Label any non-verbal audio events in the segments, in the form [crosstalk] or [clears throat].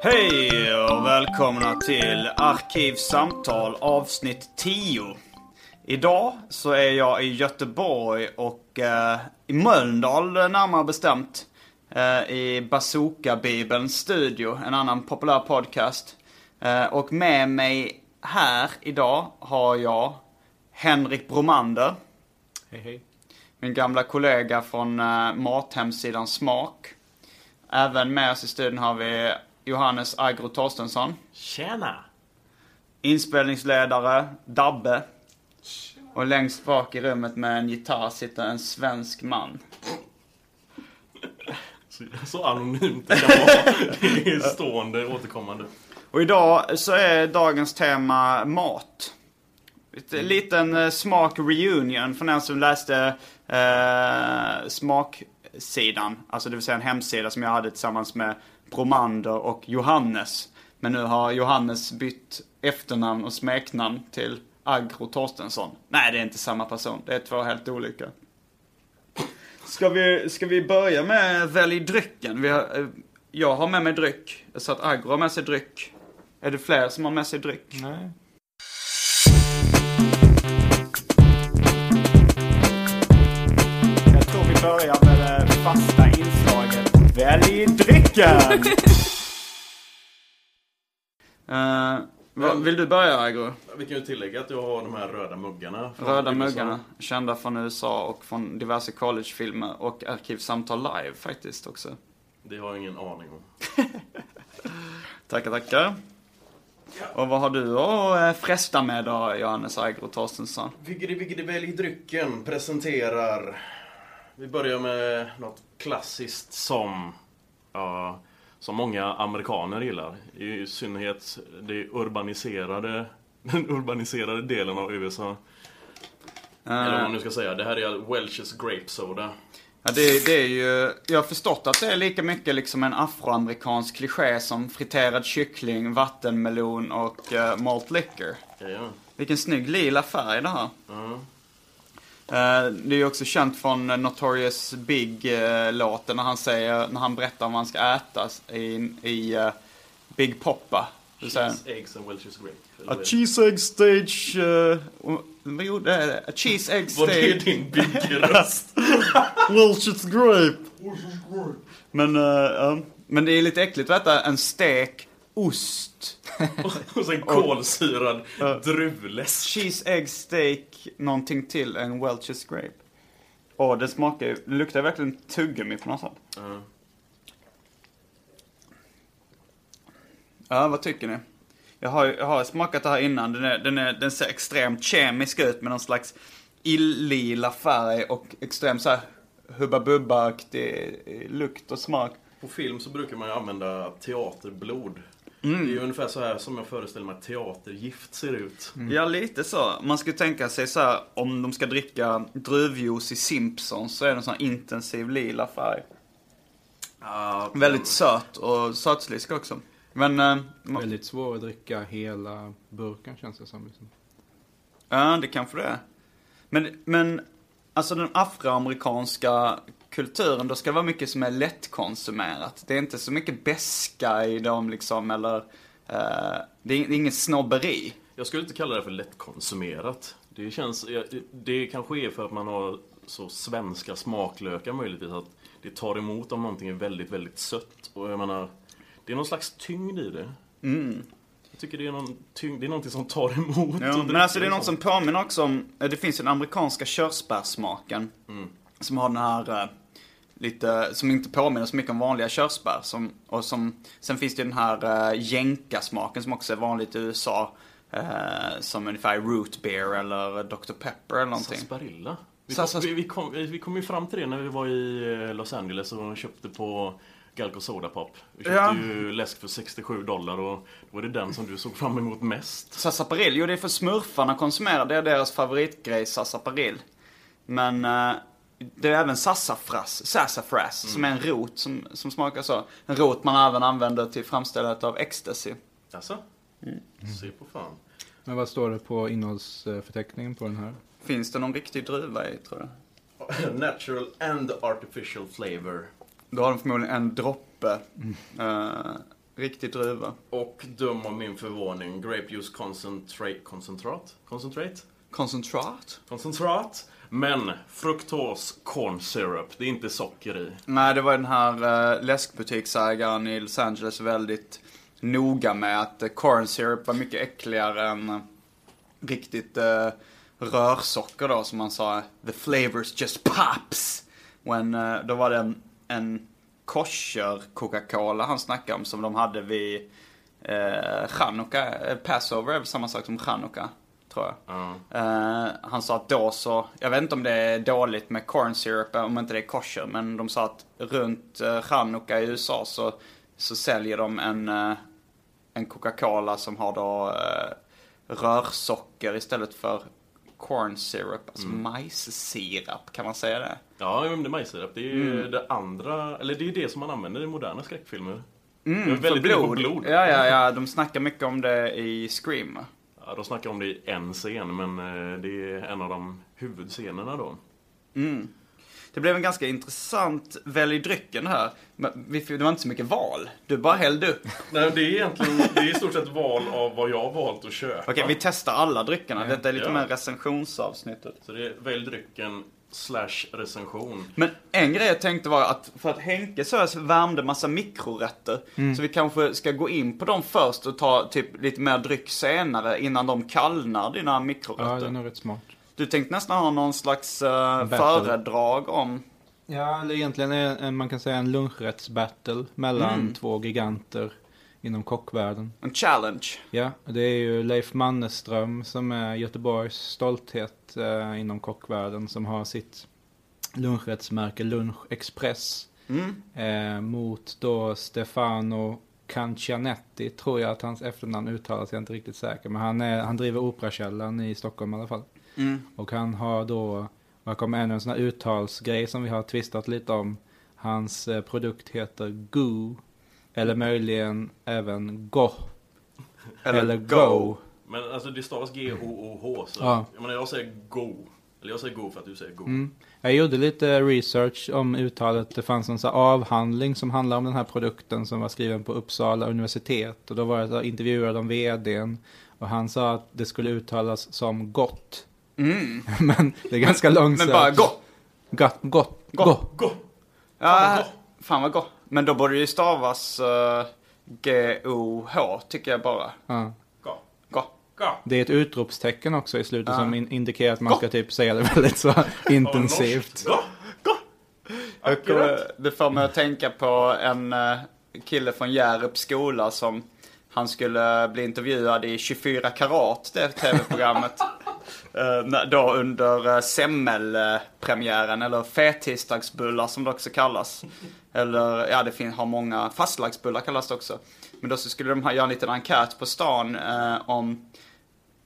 Hej och välkomna till Arkivsamtal avsnitt 10. Idag så är jag i Göteborg och eh, i Mölndal närmare bestämt. Eh, I Bazooka-bibelns studio, en annan populär podcast. Eh, och med mig här idag har jag Henrik Bromander. Hej hej. Min gamla kollega från uh, mathemsidan Smak. Även med oss i studion har vi Johannes Agro Torstensson. Tjena! Inspelningsledare, Dabbe. Och längst bak i rummet med en gitarr sitter en svensk man. Så, så anonymt det kan vara. Det är stående, återkommande. Och idag så är dagens tema mat. En liten eh, smak-reunion för den som läste eh, smaksidan. Alltså det vill säga en hemsida som jag hade tillsammans med Bromander och Johannes. Men nu har Johannes bytt efternamn och smeknamn till Agro Torstensson. Nej, det är inte samma person. Det är två helt olika. Ska vi, ska vi börja med välj drycken? Vi har, eh, jag har med mig dryck. Jag sa att Agro har med sig dryck. Är det fler som har med sig dryck? Nej. Jag tror vi börjar med eh, det fasta. Välj drycken! [laughs] uh, vad- vill du börja Agro? Vi kan ju tillägga att jag har de här röda muggarna. Röda muggarna, kända från USA och från diverse collegefilmer och Arkivsamtal live faktiskt också. Det har jag ingen aning om. [laughs] Tackar, tackar. Och vad har du att eh, fresta med då, Johannes Agro Torstensson? Viggedy Viggedy Välj drycken presenterar... Vi börjar med något klassiskt som... Ja, som många amerikaner gillar. I synnerhet det urbaniserade, [laughs] den urbaniserade delen av USA. Eller vad man nu ska säga. Det här är Welch's Grape Soda. Ja, det, det är ju, jag har förstått att det är lika mycket liksom en afroamerikansk kliché som friterad kyckling, vattenmelon och uh, malt liquor. Ja, Vilken snygg lila färg det här. ja. Eh, Det är ju också känt från eh, Notorious Big-låten när han säger, när han berättar om vad han ska äta i, i eh, Big Poppa. Cheese, eggs and Welch's Grape. A vad är cheese egg stage... Uh, vad gjorde det? A cheese egg Var det stage... din byggröst? [laughs] Welch's grape. Men, uh, ja. men det är lite äckligt att äta en stek, ost, [laughs] Och sen kolsyrad druvläsk. cheese egg steak, någonting till en Welch's grape. Åh, det smakar ju, det luktar verkligen tuggummi på något sätt. Ja. Ja, vad tycker ni? Jag har, jag har smakat det här innan. Den, är, den, är, den ser extremt kemisk ut med någon slags illila färg och extremt så här hubba bubba-aktig lukt och smak. På film så brukar man ju använda teaterblod. Mm. Det är ju ungefär så här som jag föreställer mig att teatergift ser ut. Ja, lite så. Man skulle tänka sig så här, om de ska dricka druvjuice i Simpsons så är det en sån här intensiv lila färg. Ja, Väldigt söt och sötslisk också. Men, eh, ma- Väldigt svår att dricka hela burken känns det som. Liksom. ja det kanske det är. Men, men, alltså den afroamerikanska kulturen, då ska det vara mycket som är lättkonsumerat. Det är inte så mycket beska i dem liksom, eller, eh, det är inget snobberi. Jag skulle inte kalla det för lättkonsumerat. Det känns... Det kanske är för att man har så svenska smaklökar möjligtvis. Att det tar emot om någonting är väldigt, väldigt sött. Och jag menar, det är någon slags tyngd i det. Jag tycker det är, någon tyngd, det är någonting som tar emot. Ja, men alltså det är något sånt. som påminner också om, eh, det finns ju den amerikanska körsbärssmaken. Mm. Som har den här eh, lite, som inte påminner så mycket om vanliga körsbär. Som, och som, sen finns det ju den här uh, jänka-smaken som också är vanligt i USA. eh, som ungefär root beer eller Dr. Pepper eller någonting. Sarsaparilla. Vi kom, vi, vi, kom, vi kom ju fram till det när vi var i Los Angeles och köpte på Galco Soda Pop. Vi köpte Ja. ju läsk för 67 dollar och då var det den som du såg fram emot mest. Sarsaparil, jo det är för smurfarna konsumerar, det är deras favoritgrej, sarsaparil. Men eh, det är även sassafras, sassafras, som är en rot som, som smakar så. En rot man även använder till framställandet av ecstasy. Alltså? Mm. Se på fan. Men vad står det på innehållsförteckningen på den här? Finns det någon riktig druva i, tror jag? [laughs] Natural and artificial flavor. Då har de förmodligen en droppe eh, riktig druva. Och döm om min förvåning, grape juice concentrate, concentrat? Concentrate? Koncentrat? Koncentrat. Men fruktos corn syrup, det är inte socker i. Nej, det var den här uh, läskbutiksägaren i Los Angeles väldigt noga med att uh, corn syrup var mycket äckligare än eh, riktigt rörsocker då, som man sa. The flavors just pops! When, eh, då var det en, en kosher Coca-Cola han snackade om som de hade vid uh, Chanukka. Eh, Passover är väl samma sak som Chanukka, tror jag. Ja. Eh, han sa att då så, jag vet inte om det är dåligt med corn syrup, om inte det är kosher, men de sa att runt uh, Chanukka i USA så, så säljer de en, eh, en Coca-Cola som har då uh, rörsocker istället för corn syrup, alltså majssirap, kan man säga det? Ja, men det är majssirap. Det är ju Mm. det andra, eller det är det som man använder i moderna skräckfilmer. Mm, Det är för väldigt mycket blod. blod. Ja, ja, ja, de snackar mycket om det i Scream. Ja, de snackar om det i en scen, men eh, det är en av de huvudscenerna då. Det blev en ganska intressant välj drycken här. Det var inte så mycket val. Du bara hällde upp. [laughs] Nej, det är egentligen, det är i stort sett val av vad jag har valt att köpa. Okej, vi testar alla dryckerna. Detta är lite Ja. mer recensionsavsnittet. Så det är välj drycken slash recension. Men en grej jag tänkte var att för att Henke så här värmde massa mikrorätter. Så vi kanske ska gå in på dem först och ta typ lite mer dryck senare innan de kallnar, dina Ja, mikrorätter. det är nog rätt smart. Du tänkte nästan ha någon slags uh, föredrag om... Ja, eller egentligen är en, man kan säga en lunchrättsbattle mellan två giganter inom kockvärlden. En challenge. Ja, det är ju Leif Mannerström som är Göteborgs stolthet eh, inom kockvärlden som har sitt lunchrättsmärke Lunch Express. Eh, mot då Stefano Cancianetti, tror jag att hans efternamn uttalas, jag är inte riktigt säker. Men han, är, han driver Operakällaren i Stockholm i alla fall. Och han har då, och här kommer ännu en sån här uttalsgrej som vi har tvistat lite om. Hans eh, produkt heter Goo. Eller möjligen även Go. Eller, Go. Men alltså det stavas G-O-O-H, så Ja. jag, menar, jag säger go. Eller jag säger go för att du säger go. Mm. Jag gjorde lite research om uttalet. Det fanns en sån här avhandling som handlar om den här produkten som var skriven på Uppsala universitet. Och då var här, intervjuade de vdn. Och han sa att det skulle uttalas som gott. [laughs] Men det är ganska långt. Men bara gå! Gott, gott, gott. Go! Ja, fan vad gott. Men då borde det ju stavas uh, G-O-H, tycker jag bara. Ja. Go! Gå. Go! Det är ett utropstecken också i slutet Ja. som in indikerar att man ska typ säga det väldigt så intensivt. Go! Go! Och, eh, det får mig att tänka på en eh, kille från Hjärups skola som han skulle bli intervjuad i 24 karat, det tv-programmet. [laughs] Eh, då under uh, semmelpremiären, eller fettisdagsbullar som det också kallas. Eller, ja det finns, har många, fastlagsbullar kallas det också. Men då så skulle de ha, göra en liten enkät på stan eh, om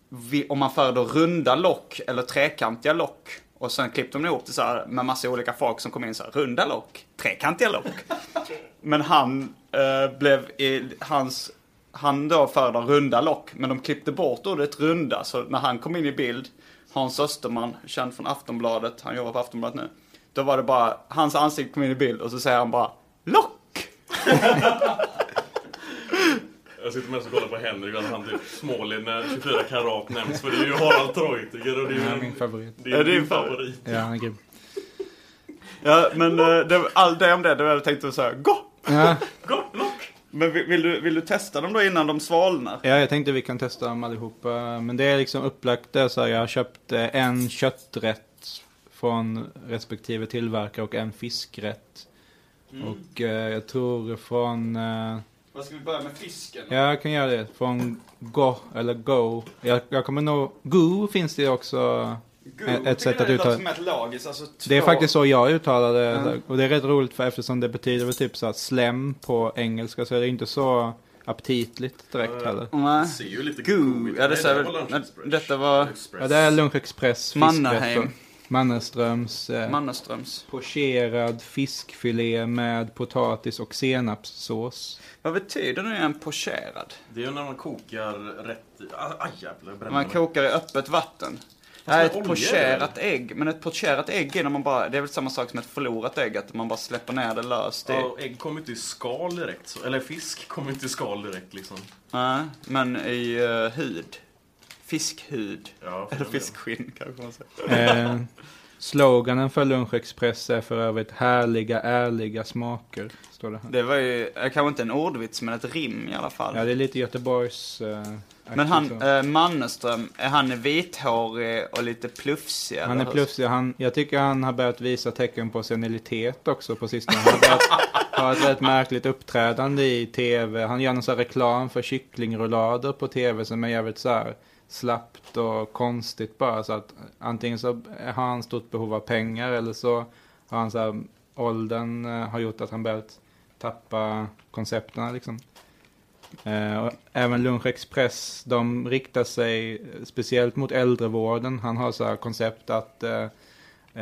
vi, om man föredrar runda lock eller trekantiga lock. Och sen klippte de ihop det så här med massa olika folk som kom in så här, runda lock, trekantiga lock. [laughs] Men han eh, blev i, hans, han då föredrar runda lock, men de klippte bort ordet runda. Så när han kom in i bild, Hans Österman, känd från Aftonbladet, han jobbar på Aftonbladet nu. Då var det bara, hans ansikte kom in i bild och så säger han bara, lock! [laughs] Jag sitter mest och kollar på Henrik att han typ småler när 24 karat nämns. För det är ju Harald Treutiger och det är Ja, ju min favorit. Det är Är det din din favorit? favorit. Ja, han är grym. Ja, men eh, det, all det om det, det var jag tänkte säga, gå! Ja, [laughs] Gå! Men vill, vill, du, vill du testa dem då innan de svalnar? ja, jag tänkte vi kan testa dem allihopa. Men det är liksom upplagt där så här, jag har köpt eh, en kötträtt från respektive tillverkare och en fiskrätt. Och eh, jag tror från, eh, Vad ska vi börja med fisken? ja jag kan göra det, från Go, eller Go. Jag, jag kommer nog, Go finns det också Ett sätt att det uttala- som ett lagiskt, alltså två... Det är faktiskt så jag uttalar det. Ja. Och det är rätt roligt för eftersom det betyder väl typ så här slem på engelska så är det inte så aptitligt direkt heller. Nej. Det ser ju lite Goo. Ja, det ser väl- detta var-. Ja, det är Lunchexpress Mannerheim. Mannerströms eh, Mannerströms. pocherad fiskfilé med potatis och senapssås. Vad betyder nu en pocherad? Det är ju när man kokar rätt i... Aj, aj jävlar, jag bränner Man mig. kokar i öppet vatten. Är ett pocherat ägg, men ett pocherat ägg är när man bara, det är väl samma sak som ett förlorat ägg, att man bara släpper ner det löst i. Ja, och ägg kommer inte i skal direkt. Så, eller fisk kommer inte i skal direkt liksom. Nej, men i uh, hud. Fiskhud. Ja, [laughs] Eller fiskskinn kanske man säger. Eh, sloganen för Lunchexpress är för övrigt härliga, ärliga smaker. Står det här. Det var ju, eh, kanske inte en ordvits, men ett rim i alla fall. Ja, det är lite Göteborgs... Eh, men han, eh, Mannerström, är han vithårig och lite plufsig? Han är plufsig. Han, jag tycker han har börjat visa tecken på senilitet också på sistone. Han har börjat [laughs] ha ett väldigt märkligt uppträdande i tv. Han gör någon sån reklam för kycklingroulader på tv som är jävligt så här slappt och konstigt bara. Så att antingen så har han stort behov av pengar eller så har han så här, åldern eh, har gjort att han börjat tappa koncepterna liksom. Eh, även Lunch Express, de riktar sig speciellt mot äldrevården. Han har så här koncept att eh,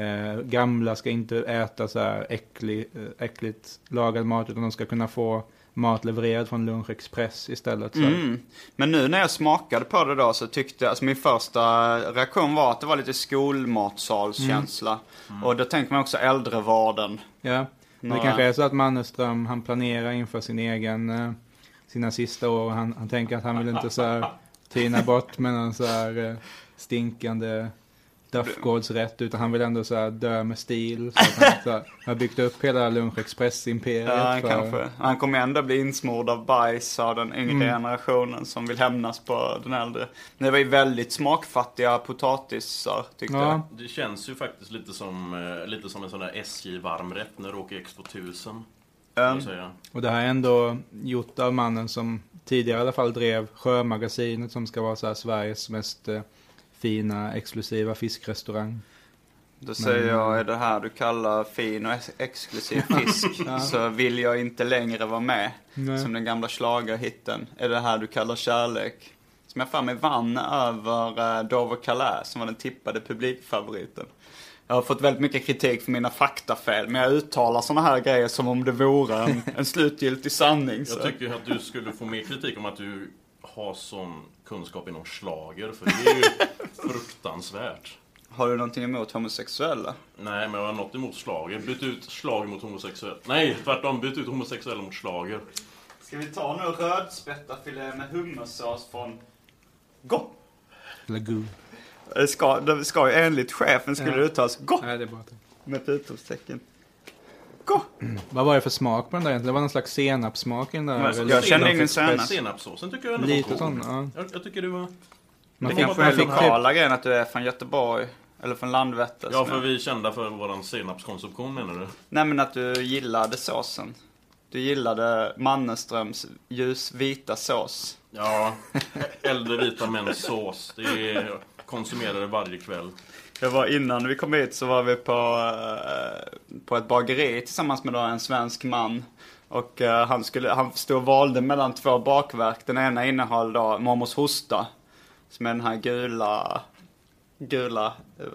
eh, gamla ska inte äta så här äcklig, eh, äckligt lagad mat utan de ska kunna få mat levererad från Lunch Express istället. Mm. Men nu när jag smakade på det då så tyckte jag, alltså min första reaktion var att det var lite skolmatsalskänsla. Och då tänker man också äldrevården. Ja, men det Några- kanske är så att Mannerström, han planerar inför sin egen, eh, sina sista år. Han, han tänker att han vill inte så här tina bort med någon så här eh, stinkande Duffgårdsrätt, utan han vill ändå så här dö med stil. Så att han så här, har byggt upp hela Lunch Express-imperiet. Ja, för- kanske. Han kommer ändå bli insmord av bajs av den yngre Mm. generationen som vill hämnas på den äldre. Men det var ju väldigt smakfattiga potatisar, tyckte jag. Ja, Det känns ju faktiskt lite som, eh, lite som en sån där SJ-varmrätt när du åker X2000. Um, och det här är ändå gjort av mannen som tidigare i alla fall drev Sjömagasinet som ska vara så här Sveriges mest eh, fina, exklusiva fiskrestaurang. Då säger jag, är det här du kallar fin och ex- exklusiv fisk [laughs] så vill jag inte längre vara med. Nej. Som den gamla schlagerhitten. Är det här du kallar kärlek? Som jag för mig vann över uh, Dover Calais som var den tippade publikfavoriten. Jag har fått väldigt mycket kritik för mina faktafel, men jag uttalar såna här grejer som om det vore en, [laughs] en slutgiltig sanning. Så. Jag tycker att du skulle få mer kritik om att du har sån kunskap inom slager för det är ju [laughs] fruktansvärt. Har du någonting emot homosexuella? Nej, men jag har något emot slager. Byt ut slager mot homosexuell. Nej, tvärtom. Byt ut homosexuella mot slager. Ska vi ta nu rödspättafilé med hummersås från Gå? Eller goo. Det ska, det ska ju enligt chefen skulle Ja. det uttalas Gå! Nej, det är det. Med ett utropstecken. Gå! Vad var det för smak på den där egentligen? Det var någon slags senapssmak i den där. Men eller jag kände ingen senap. Senapssåsen tycker jag ändå Lite var sån, ja. Jag, jag tycker du var... Man Det fick, kanske är fick lokala grejen att du är från Göteborg. Eller från Landvetter. Ja, för jag- vi är kända för våran senapskonsumtion menar du? Nej men att du gillade såsen. Du gillade Mannerströms ljusvita sås. Ja, äldre vita mäns sås. Det är... Det varje kväll. Jag var innan vi kom hit så var vi på, eh, på ett bageri tillsammans med då en svensk man. Och eh, han, skulle, han stod och valde mellan två bakverk. Den ena innehöll då mormors hosta. Som är den här gula, gula eh,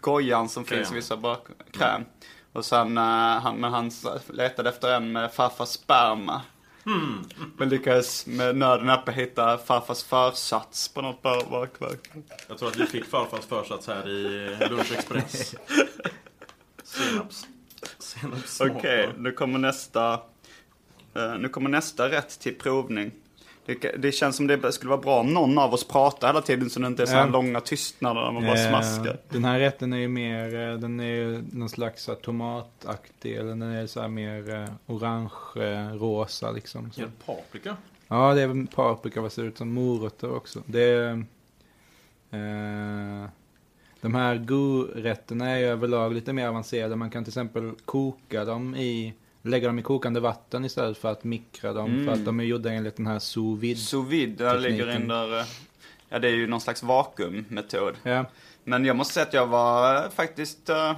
gojan som Kräm. finns i vissa bak kräm. Och sen, han, men han letade efter en med farfars sperma. [laughs] Men lyckades med nöden uppe hitta farfars försats på något bak- bakverk. Jag tror att vi fick farfars försats här i Lunch Express. Senaps... Senapssmak. Okej, nu kommer nästa. eh, nu kommer nästa rätt till provning. Det, det känns som det skulle vara bra om någon av oss pratar hela tiden så det inte är så här Ja. långa tystnader där man bara Eh, smaskar. Den här rätten är ju mer, eh, den är ju någon slags tomataktig, eller den är så här mer eh, orange, eh, rosa liksom. Så. Ja, paprika. Ja, det är väl paprika vad ser ut som morötter också. Det är, eh, de här go-rätterna är ju överlag lite mer avancerade. Man kan till exempel koka dem i, lägga dem i kokande vatten istället för att mikra dem. För att de är gjorda enligt den här sous vide. Sous vide, där ligger under... eh, Ja, det är ju någon slags vakuummetod. Ja, Men jag måste säga att jag var eh, faktiskt eh,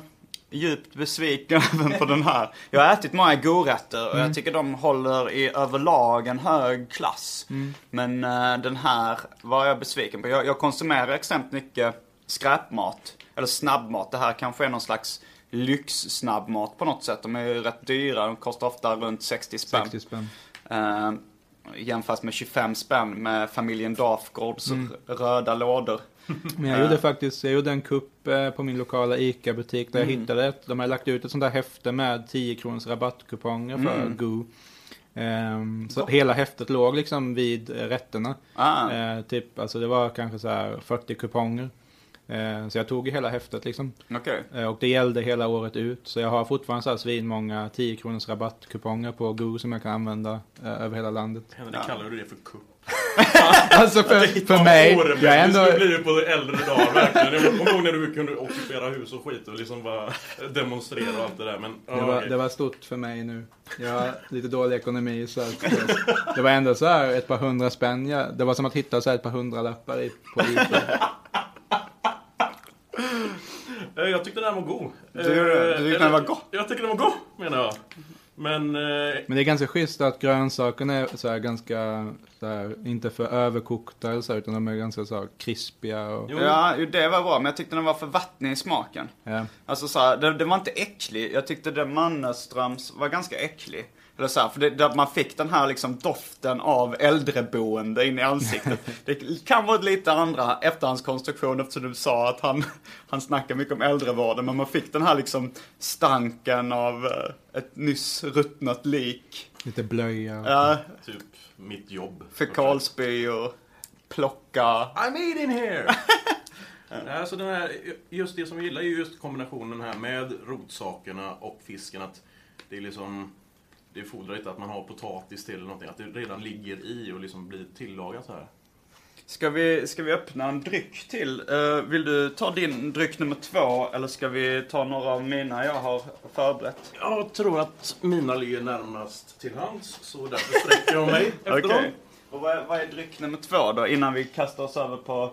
djupt besviken [laughs] även på den här. Jag har ätit många gorätter och jag tycker de håller i överlag en hög klass. Men eh, den här var jag besviken på. Jag, jag konsumerar extremt mycket skräpmat. Eller snabbmat. Det här kanske är någon slags lyx-snabbmat på något sätt. De är ju rätt dyra. De kostar ofta runt 60 spänn. 60 spänn. Uh, jämfört med 25 spänn med familjen Dafgårds röda lådor. [laughs] Men jag gjorde faktiskt, jag gjorde en kupp eh, på min lokala ICA-butik där jag hittade ett. De har lagt ut ett sånt där häfte med 10 kronors rabattkuponger för Go. Ehm, så hela häftet låg liksom vid eh, rätterna. Ah. Eh, typ, alltså det var kanske så här 40 kuponger. Eh, så jag tog hela häftet liksom. Okej. Eh, och det gällde hela året ut. Så jag har fortfarande så här svinmånga 10 kronors rabattkuponger på Go som jag kan använda eh, över hela landet. Henrik, kallar du det för kupp? [laughs] Alltså för, för mig, Åren, jag är Du ändå... skulle bli det på äldre dagar verkligen. Jag kommer ihåg när du kunde ockupera hus och skit och liksom bara demonstrera och allt det där. Men, ja, Det var, okej. det var stort för mig nu. Jag har lite dålig ekonomi så att det, det var ändå så här ett par hundra spänn. Ja, det var som att hitta så här ett par hundra lappar i, på Ica. Eh, Jag tyckte den här var god. Du? Du tyckte Eh, den var god? Jag tycker den var god, menar jag. Men... eh, Men det är ganska schysst att grönsakerna är så här ganska, så här, inte för överkokta eller så här, utan de är ganska så här krispiga och... Ja, det var bra. Men jag tyckte den var för vattnig i smaken. Ja. Alltså så här, den, den var inte äcklig. Jag tyckte den Mannerströms var ganska äcklig. Eller så här, för det, det, man fick den här liksom doften av äldreboende in i ansiktet. [laughs] det kan vara lite andra efterhandskonstruktion eftersom du sa att han, han snackar mycket om äldrevården. Men man fick den här liksom stanken av eh, ett nyss ruttnat lik. Lite blöja. Ja, Typ mitt jobb. fekalspy och plocka. I'm eating here! [laughs] alltså den här, just det som jag gillar är ju just kombinationen här med rotsakerna och fisken. Att det är liksom... Det fordrar inte att man har potatis till eller någonting. Att det redan ligger i och liksom blir tillagat här. Ska vi, ska vi öppna en dryck till? Eh, vill du ta din dryck nummer två eller ska vi ta några av mina jag har förberett? Jag tror att mina ligger närmast till hands, så därför sträcker jag mig [laughs] efter Okej. dem. Och vad är, vad är dryck nummer två då innan vi kastar oss över på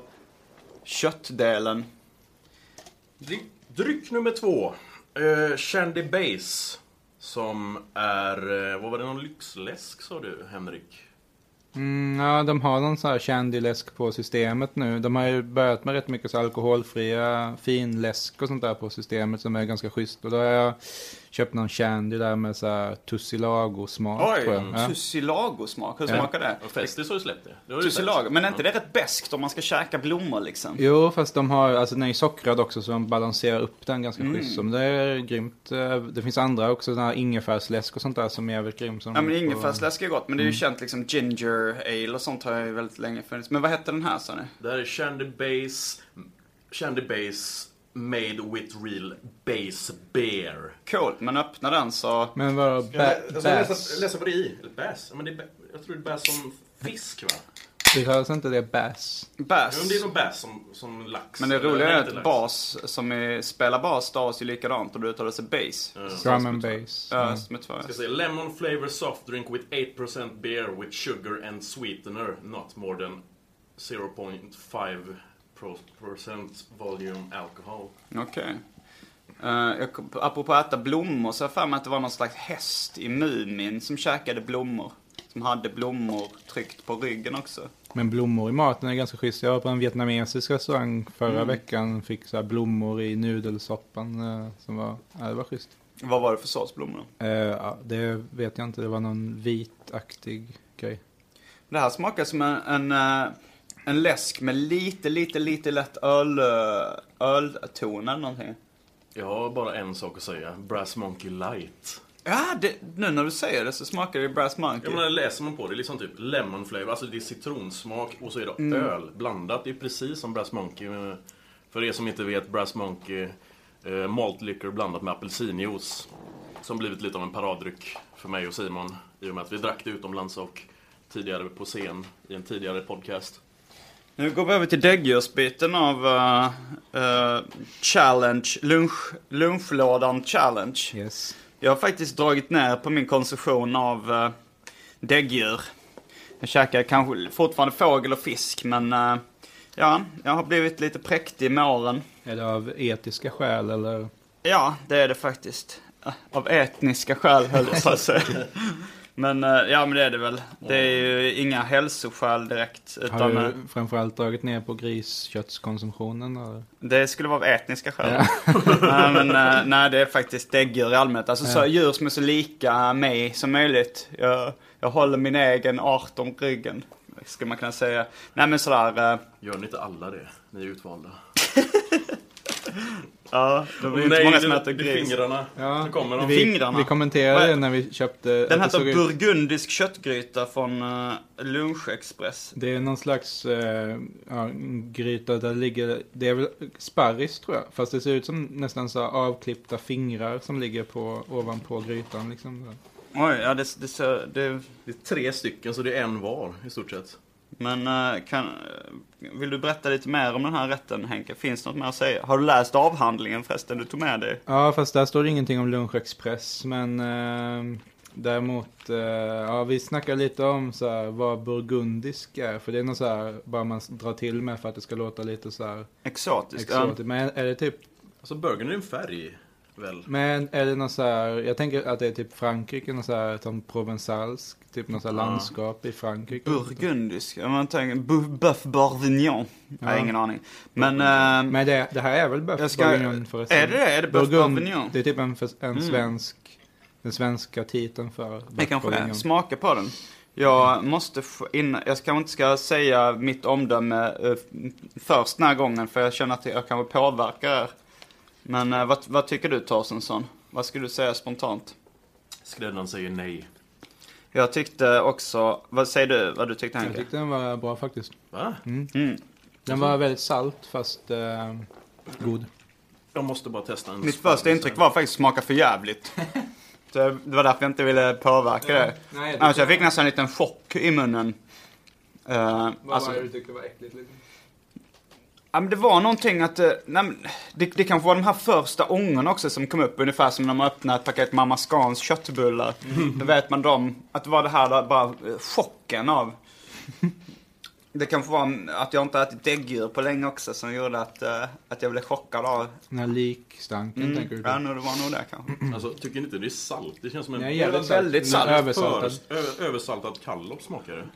köttdelen? Dryck, dryck nummer två. Uh, Shandy Base. Som är, eh, vad var det, någon lyxläsk sa du Henrik? Mm, ja, de har någon sån här candyläsk på systemet nu. De har ju börjat med rätt mycket så alkoholfria finläsk och sånt där på systemet som är ganska schysst. Och då har jag köpt någon candy där med så här tussilago-smak. tror jag. Oj, Ja. tussilago-smak. Hur Ja. smakar det? Och Festis har ju släppt det. Tussilago. Men är inte det rätt beskt om man ska käka blommor liksom? Jo, fast de har, alltså den är sockrad också så de balanserar upp den ganska Mm. schysst. Så det är grymt. Det finns andra också, den här ingefärsläsk och sånt där som är jävligt grymt. Ja men på- ingefärsläsk är gott, men det är ju Mm. känt liksom ginger ale och sånt har ju väldigt länge funnits. Men vad hette den här sa ni? Det här är Shandy Base, Shandy Base made with real base beer. Coolt, men öppna den så... Men vadå, Jag ba- alltså, läsa, bass? läsa vad det är i. Eller bass? Men det är, jag tror det är bass som fisk va? Det kallas inte det bass? Ja, Bass. men det är nog bass som, som lax. Men det roliga är att lax. bas som är, spelar bas stavas ju likadant och du uttalar sig base. Drum and bass. Ja, Mm. som. Jag ska säga lemon flavor soft drink with 8% beer with sugar and sweetener, not more than 0.5 pro- percent volume alcohol. Okej. Uh, jag, kom- apropå att äta blommor så har jag för mig att det var någon slags häst i Mumin som käkade blommor. Som hade blommor tryckt på ryggen också. Men blommor i maten är ganska schysst. Jag var på en vietnamesisk restaurang förra Mm. veckan. Fick så här blommor i nudelsoppan. eh, Som var, ja, det var schysst. Vad var det för sorts blommor då? Eh, ja, det vet jag inte. Det var någon vitaktig grej. Det här smakar som en, en, eh, en läsk med lite, lite, lite lätt öl, eh, ölton eller någonting. Jag har bara en sak att säga. Brass Monkey Light. Ja, det, nu när du säger det så smakar det Brass Monkey. Jag menar, läser man på det, liksom typ lemon flavor, alltså det är citronsmak och så är det Mm. öl blandat. Det är precis som Brass Monkey. men För er som inte vet, Brass Monkey, eh, malt liquor blandat med apelsinjuice. Som blivit lite av en paraddryck för mig och Simon i och med att vi drack det utomlands och tidigare på scen i en tidigare podcast. Nu går vi över till däggdjursbiten av eh, eh, Challenge, lunch, lunchlådan Challenge. Yes. Jag har faktiskt dragit ner på min konsumtion av uh, däggdjur. Jag käkar kanske fortfarande fågel och fisk, men eh, ja, jag har blivit lite präktig med åren. Är det av etiska skäl eller? Ja, det är det faktiskt. Av etniska skäl höll jag på att säga. [laughs] Men eh, ja, men det är det väl. Det är ju inga hälsoskäl direkt. Har Utan eh, du framförallt dragit ner på grisköttskonsumtionen? Eller? det skulle vara av etniska skäl. [laughs] nej, men eh, nej, det är faktiskt däggdjur i allmänhet. Alltså så, Ja. djur som är så lika mig som möjligt. Jag, jag håller min egen art om ryggen. Skulle man kunna säga. Nej men sådär. eh, Gör ni inte alla det? Ni är utvalda. [laughs] Ja, det blir inte många som äter gris. fingrarna. Ja, Nu kommer de. vi, Fingrarna. vi kommenterade det när vi köpte... att Den det heter såg ut- burgundisk köttgryta från uh, Lunchexpress. Det är någon slags eh, ja, gryta där det ligger, det är väl sparris tror jag. Fast det ser ut som nästan så här avklippta fingrar som ligger på, ovanpå grytan liksom. Oj, ja det, det, ser- det Det är tre stycken, så det är en var i stort sett. Men eh, kan, eh, vill du berätta lite mer om den här rätten Henke? Finns det något mer att säga? Har du läst avhandlingen förresten du tog med dig? Ja, fast där står det ingenting om lunchexpress. Men eh, däremot, eh, ja vi snackar lite om så här, vad burgundisk är. För det är något så här, bara man drar till med för att det ska låta lite så här Exotisk. exotiskt. Men är det typ Alltså burgundy är en färg, väl? Men är det något så här, jag tänker att det är typ Frankrike, något så här som provensalsk, typ något så här Ja. landskap i Frankrike. Burgundisk? Man tänker bu- Boeuf bourguignon. Jag har Ja. ingen aning. Men, eh, Men det, det här är väl Boeuf Jag ska- bourguignon förresten? är det det? Är det Boeuf Bourgogne- bourguignon? Det är typ en, en Mm. svensk, den svenska titeln för Boeuf det kanske är. bourguignon. Smaka på den. Jag måste in, jag kanske inte ska säga mitt omdöme eh, först den här gången för jag känner att jag kanske påverkar er. Men eh, vad, vad tycker du Torstensson? Vad skulle du säga spontant? Skräddaren säger nej. Jag tyckte också, vad säger du, vad du tyckte Jag Henke? tyckte den var bra faktiskt. Va? Mm. Den var väldigt salt fast eh, god. Jag måste bara testa en Mitt första intryck var faktiskt smaka för jävligt. [laughs] Det det var därför jag inte ville påverka det. Nej, Alltså jag fick nästan en liten chock i munnen. Eh, alltså, du tyckte var äckligt? Liksom? Ja, men det var någonting att, eh, nej, det, det kanske var de här första ångorna också som kom upp. Ungefär som när man öppnar ett paket Mamma Scans köttbullar. Då vet man dem, att det var det här där, bara eh, chocken av. Det kanske var att jag inte ätit däggdjur på länge också som gjorde att, eh, att jag blev chockad av. Den här likstanken Mm. tänker du? Ja, nog, det var nog det kanske. [clears throat] Alltså, tycker ni inte det är salt? Det känns som en Nej, väldigt Den salt. Översaltad. översaltad kallop smakar det.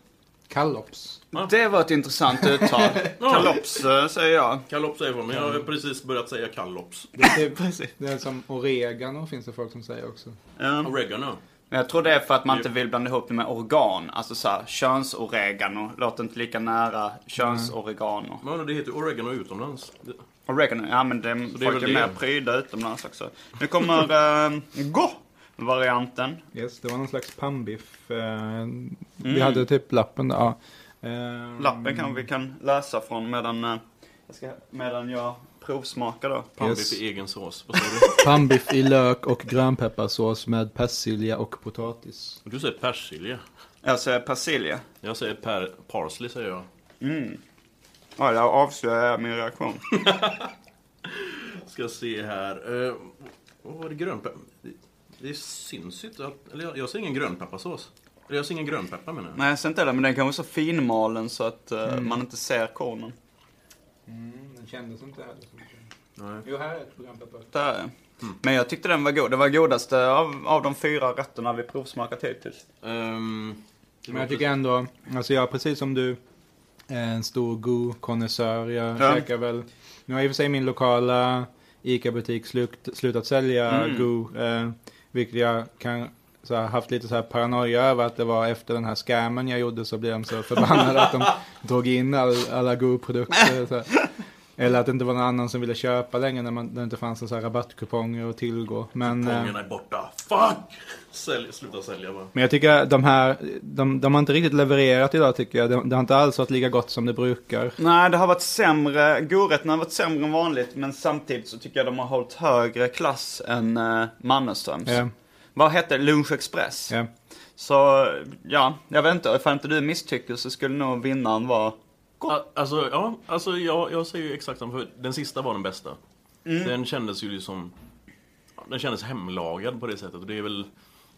Kallops. Det var ett intressant uttal. [laughs] Kalops eh, säger jag. Kallop säger man, men jag har precis börjat säga kallops. [laughs] Det är, Precis. det är som oregano finns det folk som säger också. Ja. Oregano. Men jag tror det är för att man inte vill blanda ihop det med organ. Alltså såhär, könsoregano låter inte lika nära könsoregano. Men det heter oregano utomlands. Oregano, ja men det, det är folk väl är det. mer pryda utomlands också. Nu kommer [laughs] uh, Go-varianten. Yes, det var någon slags pannbiff. Eh, Vi hade typ lappen där. Ja. Eh, Lappen kan vi kan läsa från medan, eh, jag, ska, medan jag provsmakar då. Pannbiff Yes. i egen sås. Vad sa du? [laughs] Pannbiff i lök och grönpepparsås med persilja och potatis. Du säger persilja. Jag säger persilja. Jag säger per parsley säger jag. Mm. Ja, jag avslöjar min reaktion. [laughs] Ska se här. Uh, vad var det grönpeppar? Det, syns inte. Att, eller jag, jag ser ingen grönpepparsås. Eller jag ser ingen grönpeppar menar jag. Nej, jag ser inte det, men den kanske är så finmalen så att eh, man inte ser kornen. Mm, den kändes inte heller så mycket. Nej. Jo, här är ett grönpeppar. Där är den. Men jag tyckte den var god. Det var godaste av, av de fyra rätterna vi provsmakat hittills. Ehm, det Men jag låter- tycker ändå, alltså jag precis som du, är en stor go-konnässör. Jag Ja. käkar väl, nu har i och för sig min lokala ICA-butik slut, slutat sälja Mm. go. Eh, vilket jag kan så här, haft lite så här paranoia över att det var efter den här scammen jag gjorde så blev de så förbannade att de [laughs] drog in all, alla go-produkter. Eller att det inte var någon annan som ville köpa längre när, man, när det inte fanns några så här rabattkuponger att tillgå. Men, eh, Kupongerna är borta. Fuck! Sälj, sluta sälja bara. men jag tycker de här, de, de har inte riktigt levererat idag tycker jag. Det, det har inte alls varit lika gott som det brukar. Nej, det har varit sämre. Godrätten har varit sämre än vanligt. Men samtidigt så tycker jag de har hållit högre klass än uh, Mannerströms. Ja. Vad hette det? Lunch Express. Ja. Så, ja, jag vet inte. Ifall inte du misstycker så skulle nog vinnaren vara... A- Alltså, ja, alltså jag, jag säger ju exakt samma. För den sista var den bästa. Den kändes ju liksom... Den kändes hemlagad på det sättet. Och det är väl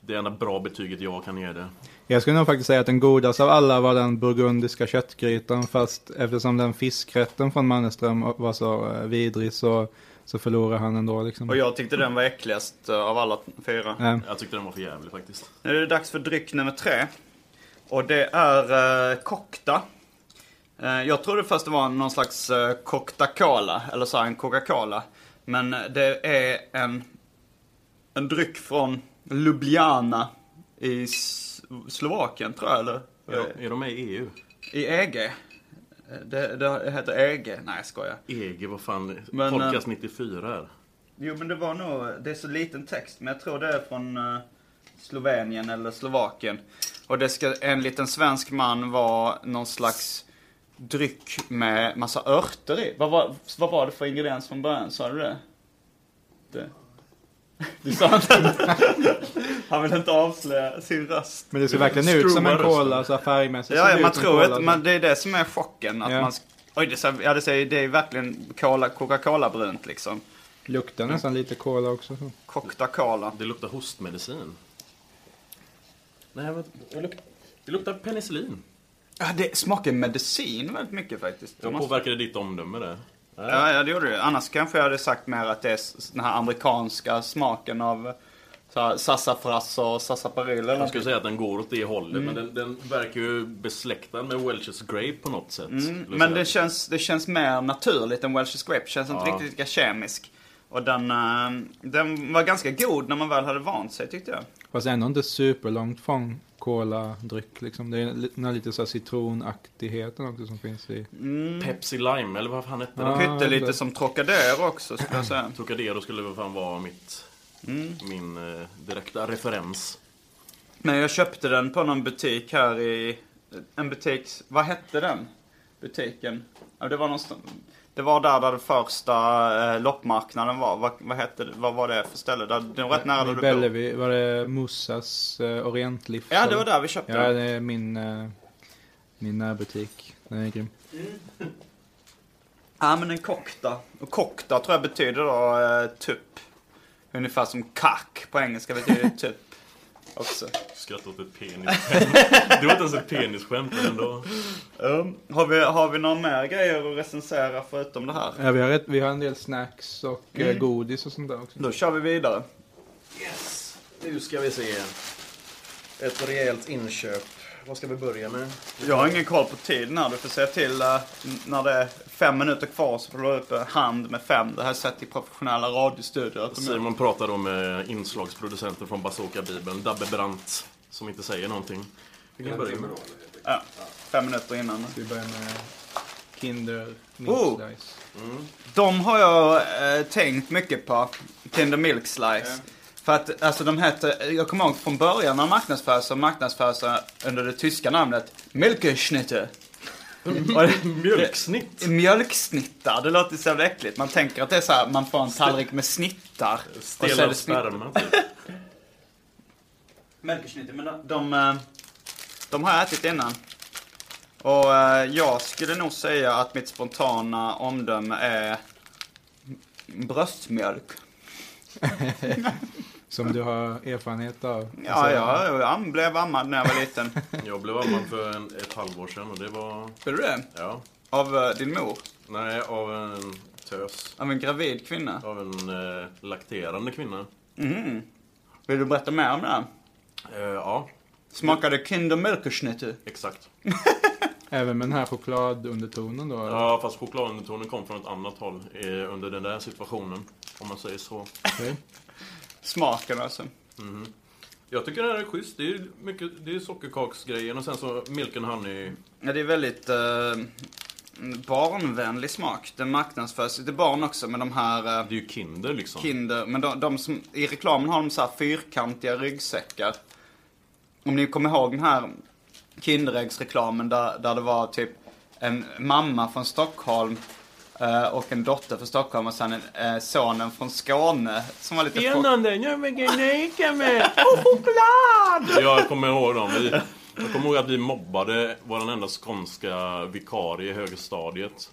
det enda bra betyget jag kan ge det. Jag skulle nog faktiskt säga att den godaste av alla var den burgundiska köttgrytan. Fast eftersom den fiskrätten från Mannerström var så eh, vidrig så, så förlorar han ändå liksom. Och jag tyckte den var äckligast eh, av alla fyra. Ja. Jag tyckte den var för jävlig faktiskt. Nu är det dags för dryck nummer tre. Och det är uh, Kokta. Eh, jag trodde först det var någon slags uh, Coca-Cola, eller så här, en Coca-Cola. Men det är en, en dryck från Ljubljana i Slovakien, tror jag, eller? Är de, är de med i EU? I EG. Eh, Det, det heter EG. Nej, jag skojar. EG, vad fan. Men, Podcast 94 är. Jo, men det var nog, det är så liten text, men jag tror det är från eh, Slovenien eller Slovakien. Och det ska enligt en svensk man vara någon slags dryck med massa örter i. Vad var, vad var det för ingrediens från början? Sa du det? det. Du sa inte Han vill inte avslöja sin röst. Men det ser verkligen ut som en cola så här färgmässigt. Ja, ser ja man tror cola, att, man, det är det som är chocken. Att Ja. man, oj, det, ser- ja, det, säger, det är verkligen cola, Coca-Cola-brunt liksom. Luktar nästan lite cola också. Så. Coca-Cola. Det luktar hostmedicin. Nej, vad, det, luk, det luktar penicillin. Ja, det smakar medicin väldigt mycket faktiskt. Jag Måste- påverkade ditt omdöme. Nej. Ja, ja, det gjorde det. Annars kanske jag hade sagt mer att det är den här amerikanska smaken av sassafras och sassaparyl eller Jag skulle säga att den går åt det hållet, Mm. men den, den verkar ju besläktad med Welch's Grape på något sätt. Mm, Men det känns, det känns mer naturligt än Welch's Grape. Känns inte Ja. riktigt lika kemisk. Och den, eh, den var ganska god när man väl hade vant sig tyckte jag. Fast ändå inte superlångt från cola-dryck liksom. Det är den här lite så här citronaktigheten också som finns i. Pepsi Lime, eller vad fan hette den? Pyttelite det- som Trocadero också skulle jag säga. Trocadero skulle väl fan vara mitt, Mm. min eh, direkta referens. Men jag köpte den på någon butik här i... En butik... Vad hette den? Butiken? Ja, det var någonstans... Det var där, där den första eh, loppmarknaden var. Vad, vad hette? Vad var det för ställe? Där, det var rätt nära där du bor. Bellevi var det Mussas eh, Orientlift. Ja, det var där vi köpte Ja, det är min, eh, min närbutik. Den är grym. Ja, men en kokta. Och kokta tror jag betyder då eh, tupp. Ungefär som kack på engelska betyder tupp. Också. Skratta åt ett penisskämt. Det var inte ens ett penisskämt, men ändå. Um, har, vi, har vi några mer grejer att recensera förutom det här? Ja, vi, har ett, vi har en del snacks och eh, Mm. godis och sånt där också. Då kör vi vidare. Yes! Nu ska vi se. Ett rejält inköp. Vad ska vi börja med? Jag har ingen koll på tiden här. Du får säga till eh, när det är fem minuter kvar så får du upp en hand med fem. Det här är sett i professionella gör. Simon pratar då med inslagsproducenten från Bazooka Bibeln, Dabbe Brandt, som inte säger någonting. Vi kan börja med Ja, fem minuter innan. Vi börjar med Kinder Milk Oh. Slice. De har jag eh, tänkt mycket på. Kinder Milk Slice. För att alltså de heter, jag kommer ihåg från början när de marknadsförs så marknadsförs de under det tyska namnet Milkeschnitte. Mjölksnitt! Mjölksnittar, det låter så jävla äckligt. Man tänker att det är så här, man får en tallrik med snittar. det snittar. sperma, typ. [laughs] Melkersnitte, men de, de, eh, de har jag ätit innan. Och eh, jag skulle nog säga att mitt spontana omdöme är bröstmjölk. [laughs] Som du har erfarenhet av. Ja, Alltså, jag, jag blev ammad när jag var liten. [laughs] Jag blev ammad för en, ett halvår sedan och det var... Är du det? Ja. Av eh, din mor? Nej, av en tös. Av en gravid kvinna? Av en eh, lakterande kvinna. Mhm. Vill du berätta mer om det? här? Eh, ja, Smakade Kinder Milkersnitte? exakt. [laughs] Även med den här chokladundertonen då? eller? Ja, fast chokladundertonen kom från ett annat håll eh, under den där situationen. Om man säger så. Okej. Smaken alltså. Jag tycker det här är schysst. Det är mycket, det är sockerkaksgrejen och sen så milk and honey. Ja, det är väldigt... eh, barnvänlig smak. Den marknadsförs till barn också med de här eh, Det är ju Kinder liksom. Kinder. Men de, de som, i reklamen har de så här fyrkantiga ryggsäckar. Om ni kommer ihåg den här Kinderäggsreklamen där, där det var typ en mamma från Stockholm och en dotter från Stockholm och sen en, eh, sonen från Skåne som var lite... chock- Spännande, jag vill med och choklad! Jag kommer ihåg dem. Vi, jag kommer ihåg att vi mobbade vår enda skånska vikarie i högstadiet.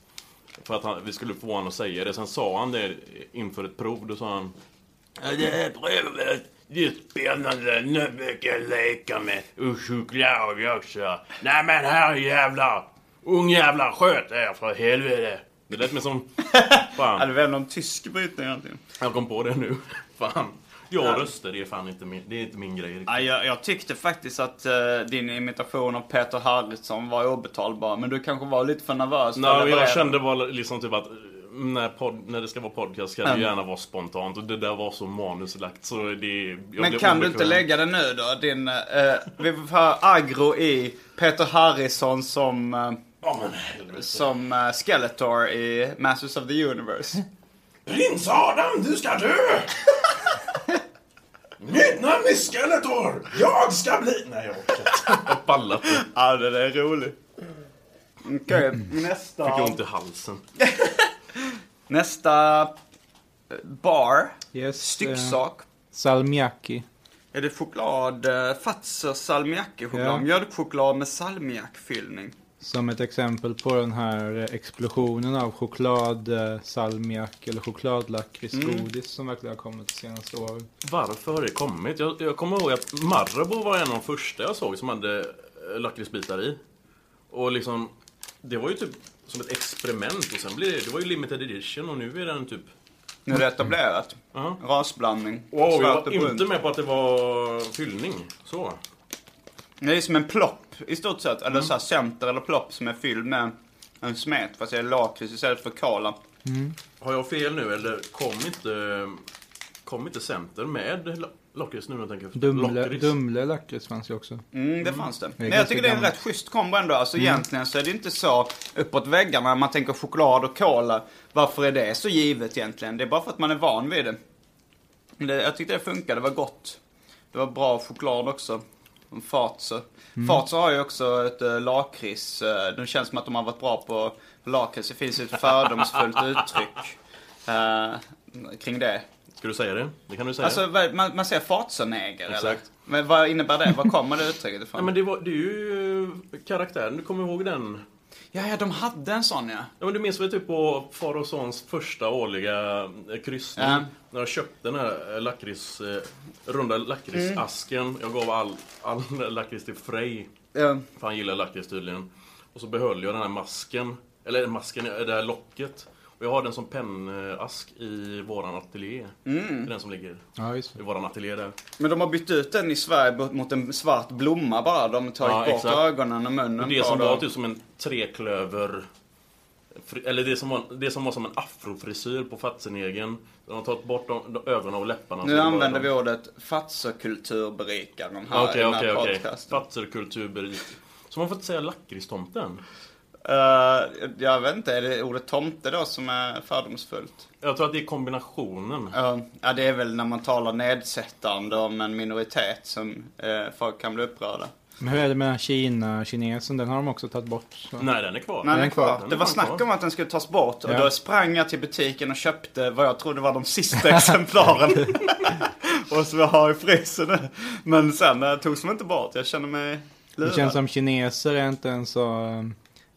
För att han, vi skulle få honom att säga det. Sen sa han det inför ett prov. Då sa han "Ja, Det här provet, det är spännande. Nu vill jag leka med och choklad också. Nej men herrejävlar! Ungjävlar, sköt er för helvete! Det lät mig som... Fan. [laughs] Ja, det var väl någon tysk brytning någonting. Jag kom på det nu. [laughs] Fan. Jag och röster, det är fan inte min, det är inte min grej riktigt. Ja, jag, jag tyckte faktiskt att eh, din imitation av Peter Harrison var obetalbar. Men du kanske var lite för nervös Nej, leverera. jag kände bara liksom typ att när, podd, när det ska vara podcast ska det Mm. gärna vara spontant. Och det där var så manuslagt så det... Men kan du inte lägga det nu då? Din, eh, vi får höra agro i Peter Harrison som, eh, Ja men som eh, Skeletor i Masters of the Universe. [laughs] Prins Adam, du ska dö! [laughs] Mitt namn är Skeletor! Jag ska bli... Nej, jag orkar inte. [laughs] Jag pallar inte. ja, det där är roligt. Okej, Fick nästa. ont i halsen. Nästa eh, bar. Yes, Stycksak. Salmiakki. Är det choklad, uh, Fazer salmiakki-choklad? Ja. Mjölkchoklad med salmiakfyllning. Som ett exempel på den här explosionen av choklad, eh, salmiak eller chokladlakritsgodis som verkligen har kommit de senaste åren. Varför har det kommit? Jag, jag kommer ihåg att Marabou var en av de första jag såg som hade eh, lakritsbitar i. Och liksom, det var ju typ som ett experiment och sen blev det, det var ju limited edition och nu är den typ... Nu är det etablerat. Ja. Rasblandning. Wow, jag var inte med på att det var fyllning. Så. Det är som en plopp i stort sett. Eller så här center eller plopp som är fylld med en smet. Fast det är lakrits istället för cola. Har jag fel nu eller kom inte, kom inte Center med la- lakrits nu när jag tänker efter? Dumle. Dumle lakrits fanns ju också. Mm, det fanns det. Men jag tycker det är en rätt schysst kombo ändå. Alltså egentligen så är det inte så uppåt väggarna när man tänker choklad och cola. Varför är det så givet egentligen? Det är bara för att man är van vid det. det jag tyckte det funkade, det var gott. Det var bra choklad också. En Fazer. Fazer har ju också ett äh, lakrits. Uh, det känns som att de har varit bra på lakrits. Det finns ju ett fördomsfullt uttryck eh, kring det. Ska du säga det? Det kan du säga. Alltså man, man säger Fazer-neger eller? Men vad innebär det? Var kommer det uttrycket ifrån? Nej men det, var, det är ju karaktären, du kommer ihåg den? Ja, ja, de hade en sån ja. Ja men du minns väl typ på Far och Sons första årliga eh, kryssning? Ja. När jag köpte den här eh, lakrits, eh, runda lakritsasken. Jag gav all, all lakrits till Frej. ja. För han gillar lakrits tydligen. Och så behöll jag den här masken. Eller masken, det här locket. Och jag har den som pennask i våran ateljé. Mm. Det är den som ligger Ja, i våran ateljé där. Men de har bytt ut den i Sverige mot- en svart blomma bara. De har tagit Ja, bort exakt. ögonen och munnen Och det som var typ som en treklöver... Eller det som var, det som var som en afrofrisyr på Fatsenegen. De har tagit bort de, de ögonen och läpparna. Nu använder de- vi ordet fatserkulturberikaren här Okej, i den okej, här okej. podcasten. Fatserkulturberik. Så man får inte säga lakritstomten? Eh, jag vet inte, är det ordet tomte då som är fördomsfullt? Jag tror att det är kombinationen. Ja, ja, det är väl när man talar nedsättande om en minoritet som eh, folk kan bli upprörda. Men hur är det med Kina, kinesen? Den har de också tagit bort. Så. Nej, den är kvar. Nej, den är kvar. Den Det var snack kvar. om att den skulle tas bort och Ja. då sprang jag till butiken och köpte vad jag trodde var de sista [laughs] exemplaren. [laughs] och som jag har i frysen nu. Men sen eh, togs de inte bort. Jag känner mig lurad. Det känns som kineser är inte en så,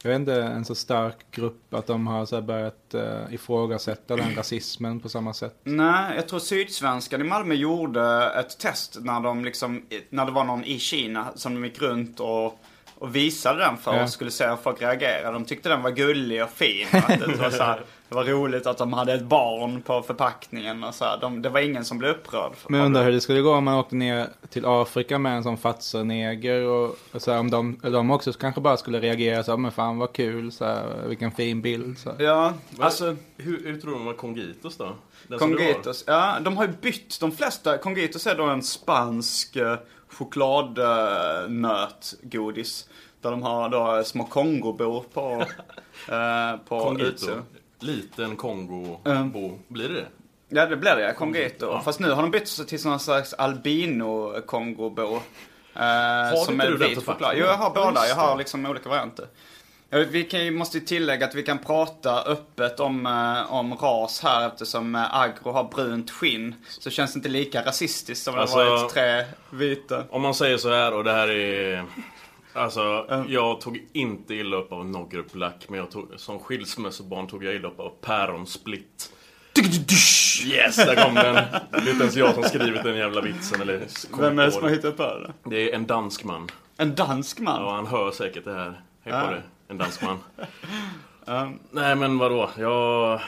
jag vet inte, en så stark grupp att de har så här börjat uh, ifrågasätta den rasismen på samma sätt. Nej, jag tror Sydsvenskan i Malmö gjorde ett test när de liksom, när det var någon i Kina som de gick runt och, och visade den för Ja. och skulle se hur folk reagerade. De tyckte den var gullig och fin. och Att det, var så här, det var roligt att de hade ett barn på förpackningen och så här. De, det var ingen som blev upprörd. För Men jag undrar hur det skulle gå om man åkte ner till Afrika med en sån fatserneger och, och så här, om de, de också kanske bara skulle reagera så här, men fan vad kul, så här, vilken fin bild. Så. Ja, alltså Hur, hur tror du de var Congitos då? Den? Congitos. Ja, de har ju bytt. De flesta, Congitos är då en spansk eh, chokladnötgodis. Där de har då små Kongobor på, [laughs] eh, på Kongito. utsidan. Liten Kongo Mm. Blir det det? Ja, det blir det. Kongito. Ja. Fast nu har de bytt sig till någon slags albino-kongobo. Eh, Har som inte är du vit choklad. Jo, jag har Ja, båda. Jag har liksom olika varianter. Vi kan, ju- måste ju tillägga att vi kan prata öppet om, eh, om ras här eftersom eh, agro har brunt skinn. Så känns det inte lika rasistiskt som Alltså- det varit tre vita. Om man säger så här och det här är... Alltså, jag tog inte illa upp av Nogger Black, men jag tog, som skilsmässobarn tog jag illa upp av Päronsplit. Yes, där kom den! Det är inte ens jag som skrivit den jävla vitsen eller Vem är det som har hittat på det? Det är en dansk man. En dansk man? Ja, han hör säkert det här. Hej på Ja. det. En dansk man. Ja. [laughs] Nej men vadå, jag...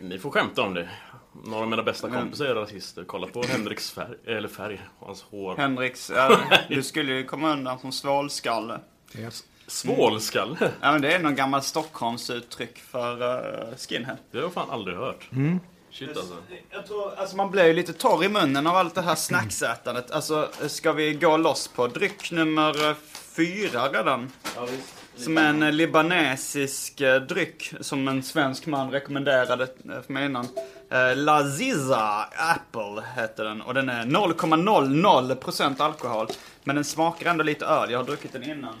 Ni får skämta om det. Några av mina bästa kompisar är rasister. Kolla på Henriks färg, eller färg, hans hår. Henriks, ja, [laughs] du skulle ju komma undan som svålskalle. Svålskalle? Ja men det är någon gammal Stockholmsuttryck för uh, skinhead. Det har jag fan aldrig hört. Shit alltså. Jag tror, alltså man blir ju lite torr i munnen av allt det här snacksätandet. Alltså, ska vi gå loss på dryck nummer eh, fyra redan? Som en eh, libanesisk eh, dryck som en svensk man rekommenderade eh, för mig innan. Laziza Apple heter den och den är 0,00% alkohol. Men den smakar ändå lite öl. Jag har druckit den innan.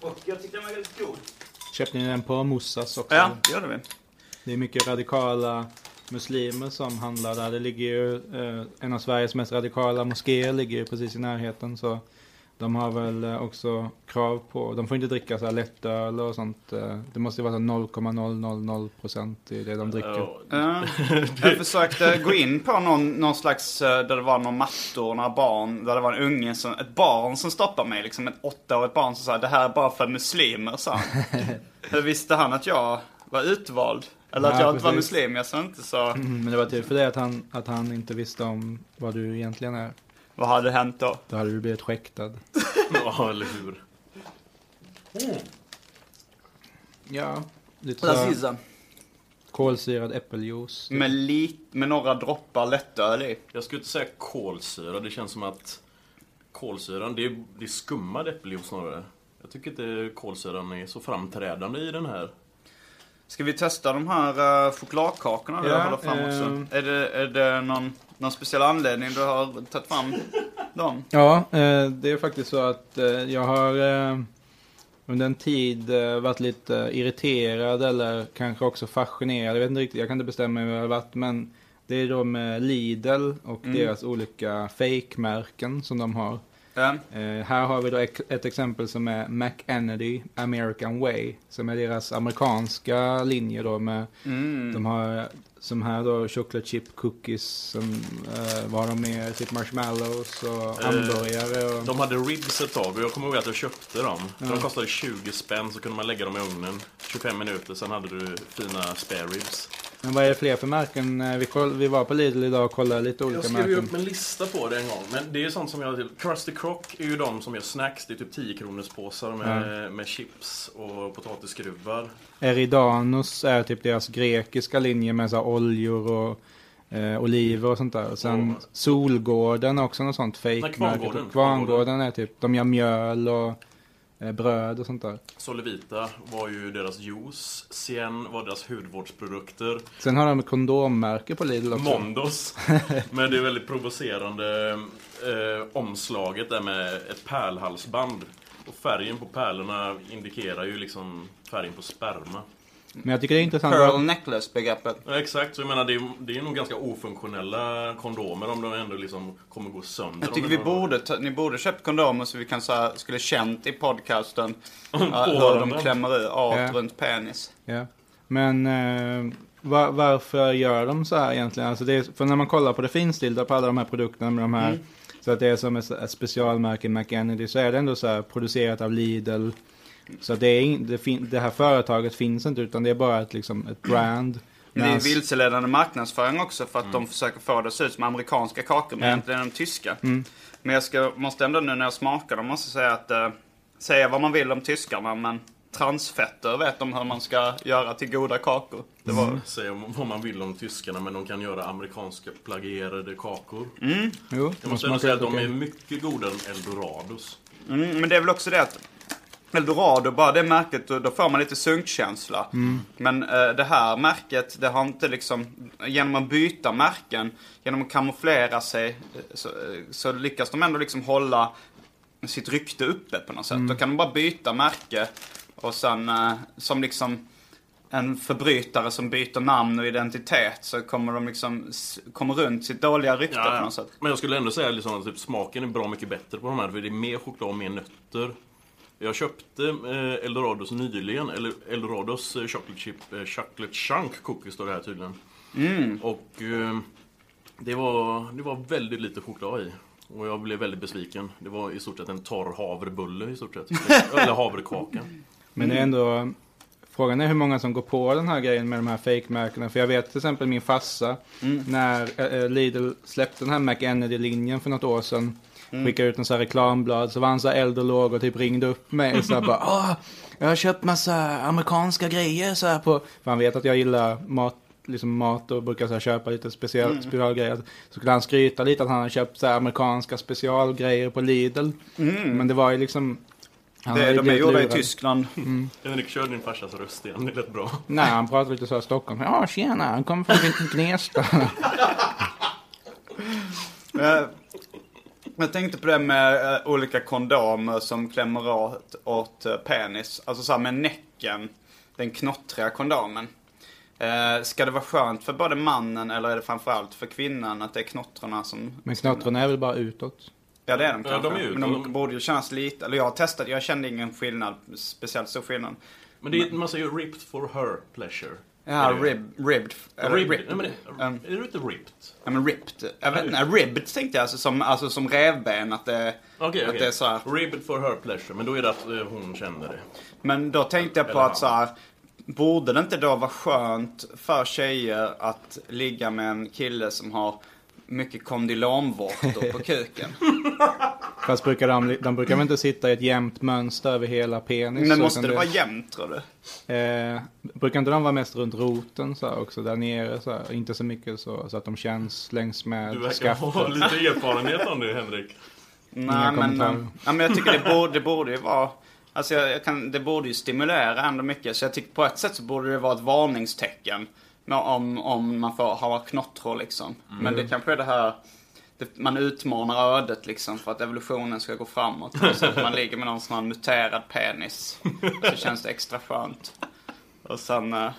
Och jag tycker den var väldigt god. Köpte ni den på Moussas också? Ja, det gjorde vi. Det är mycket radikala muslimer som handlar där. Det ligger ju, eh, en av Sveriges mest radikala moskéer ligger ju precis i närheten. Så de har väl eh, också krav på, de får inte dricka så här lättöl och sånt. Eh, det måste ju vara så 0,000% i det de dricker. Ja, [laughs] jag försökte gå in på någon, någon slags, eh, där det var någon mattor, några barn, där det var en unge, som, ett barn som stoppade mig, liksom ett åttaårigt barn som sa det här är bara för muslimer, sa. [laughs] Hur visste han att jag var utvald? Eller att Ja, jag inte var muslim? Jag sa inte så. Mm, Men det var tur för det att han, att han inte visste om vad du egentligen är. Vad hade hänt då? Då hade du blivit skäktad. [laughs] ja, eller hur? Ja, lite så här kolsyrad äppeljuice. Med, lit, med några droppar lättöl i. Jag skulle inte säga kolsyra. Det känns som att kolsyran, det är, det är skummad äppeljuice snarare. Jag tycker inte kolsyran är så framträdande i den här. Ska vi testa de här uh, chokladkakorna vi Ja, håller fram också? ehm. Är det, är det någon, någon speciell anledning du har tagit fram dem? Ja, eh, det är faktiskt så att eh, jag har eh, under en tid varit lite irriterad eller kanske också fascinerad. Jag vet inte riktigt, jag kan inte bestämma mig vad det har varit. Men det är då med Lidl och deras olika fake-märken som de har. Ja. Eh, här har vi då ett exempel som är McEnedy American Way. Som är deras amerikanska linje då med, Mm. de har som här då chocolate chip cookies, som, eh, vad har de mer, typ marshmallows och hamburgare och... De hade ribs ett tag och jag kommer ihåg att jag köpte dem. För De kostade 20 spänn så kunde man lägga dem i ugnen 25 minuter, sen hade du fina spare ribs. Men vad är det fler för märken? Eh, Vi, koll, vi var på Lidl idag och kollade lite olika Jag skrev ju märken. upp en lista på det en gång, men det är sånt som jag till. Krusty Crock är ju de som gör snacks, det är typ 10 kronors påsar med, med chips och potatisskruvar. Eridanos är typ deras grekiska linje med så här oljor och eh, oliver och sånt där. Sen Och- Solgården är också något sånt fake Nej, Kvarngården. Kvarngården är typ, de gör mjöl och bröd och sånt där. Solevita var ju deras juice, Cien var deras hudvårdsprodukter, Sen har de kondommärke på Lidl också. Mondos. [laughs] Men det är väldigt provocerande eh, omslaget där med ett pärlhalsband. Och färgen på pärlorna indikerar ju liksom färgen på sperma. Men jag tycker det är intressant. Pearl necklace-begreppet. Ja, exakt, så jag menar det är, det är nog ganska ofunktionella kondomer om de ändå liksom kommer gå sönder. Jag tycker vi borde, ta, ni borde köpt kondomer så vi kan så här, skulle känt i podcasten uh, [laughs] hur de klämmer ut art Ja. runt penis. Ja. Men eh, va- varför gör de så här egentligen? Alltså det är, för när man kollar på det finstilta på alla de här produkterna med de här. Så att det är som ett, ett specialmärke McEnedy så är det ändå så här producerat av Lidl. Så det, är in, det, fin, det här företaget finns inte utan det är bara ett, liksom, ett brand. Men det är vilseledande marknadsföring också för att de försöker få det att se ut som amerikanska kakor men egentligen är de tyska. Men jag ska, måste ändå nu när jag smakar dem måste säga att eh, säga vad man vill om tyskarna men transfetter vet de hur man ska göra till goda kakor. Det var, Säga vad man vill om tyskarna men de kan göra amerikanska plagierade kakor. Jo, Jag måste ändå säga att de är mycket godare än eldorados. mm, men det är väl också det att Eldorado, bara det märket, då, då får man lite sunkkänsla. Men eh, det här märket, det har inte liksom, genom att byta märken, genom att kamouflera sig, eh, så, eh, så lyckas de ändå liksom hålla sitt rykte uppe på något sätt. Då kan de bara byta märke och sen eh, som liksom en förbrytare som byter namn och identitet så kommer de liksom, kommer runt sitt dåliga rykte Ja, på något sätt. Men jag skulle ändå säga liksom att typ, smaken är bra mycket bättre på de här för det är mer choklad och mer nötter. Jag köpte eh, Eldorados nyligen, eller Eldorados eh, chocolate chip, eh, chocolate chunk cookies står det här tydligen. Och eh, det, var, det var väldigt lite choklad i. Och jag blev väldigt besviken. Det var i stort sett en torr havrebulle i stort sett. [laughs] eller havrekaka. Men det är ändå... Frågan är hur många som går på den här grejen med de här fake-märkena. För jag vet till exempel min farsa, när äh, Lidl släppte den här McEnedy-linjen för något år sedan. Skickade ut en sån här reklamblad, så var han så här eld och låg och typ ringde upp mig och så här bara [laughs] Åh, jag har köpt massa amerikanska grejer så här på... För han vet att jag gillar mat, liksom mat och brukar så här köpa lite speciell, specialgrejer. Så skulle han skryta lite att han har köpt så här amerikanska specialgrejer på Lidl. Men det var ju liksom... han Det, de är gjorda i. Tyskland. Henrik, kör din farsas röst igen. Det lät bra. Nej, han pratar lite så här Stockholm. Ja, tjena, han kommer från Gnesta. [laughs] Jag tänkte på det med eh, olika kondomer som klämmer åt, åt eh, penis. Alltså så här med näcken. Den knottriga kondomen. Eh, ska det vara skönt för både mannen eller är det framförallt för kvinnan att det är knottrarna som... Men knottrarna är väl bara utåt? Ja det är de Ja, kanske. de är ju- Men de de- borde ju kännas lite, eller jag har testat, jag kände ingen skillnad, speciellt stor skillnad. Men det är, man säger ju ripped for her pleasure. Ja, det- rib, ribbed. eller Ribbed? rib- Nej, men det, Um, är du inte ripped? Ja men ripped. Jag vet inte, ribbed tänkte jag alltså som, alltså som revben att det, Okej, att okej. det är så här. Ribbed for her pleasure, men då är det att eh, hon känner det. Men då tänkte jag på att så här, borde det inte då vara skönt för tjejer att ligga med en kille som har mycket kondylomvårtor på kuken? [laughs] Fast brukar de, de brukar väl inte sitta i ett jämnt mönster över hela penis? Men måste det vara jämnt tror du? Eh, brukar inte de vara mest runt roten så här, också, där nere så här, Inte så mycket så, så att de känns längs med Du verkar skaftet. ha lite erfarenhet om det, Henrik. Nej men, eh, ja, men jag tycker det borde, det borde ju vara Alltså jag, jag kan, det borde ju stimulera ändå mycket. Så jag tycker på ett sätt så borde det vara ett varningstecken. Om, om man får ha knottror liksom. Men det kanske är det här det, man utmanar ödet liksom för att evolutionen ska gå framåt. Så att man ligger med någon sån här muterad penis. Så känns det extra skönt. Och sen... eh,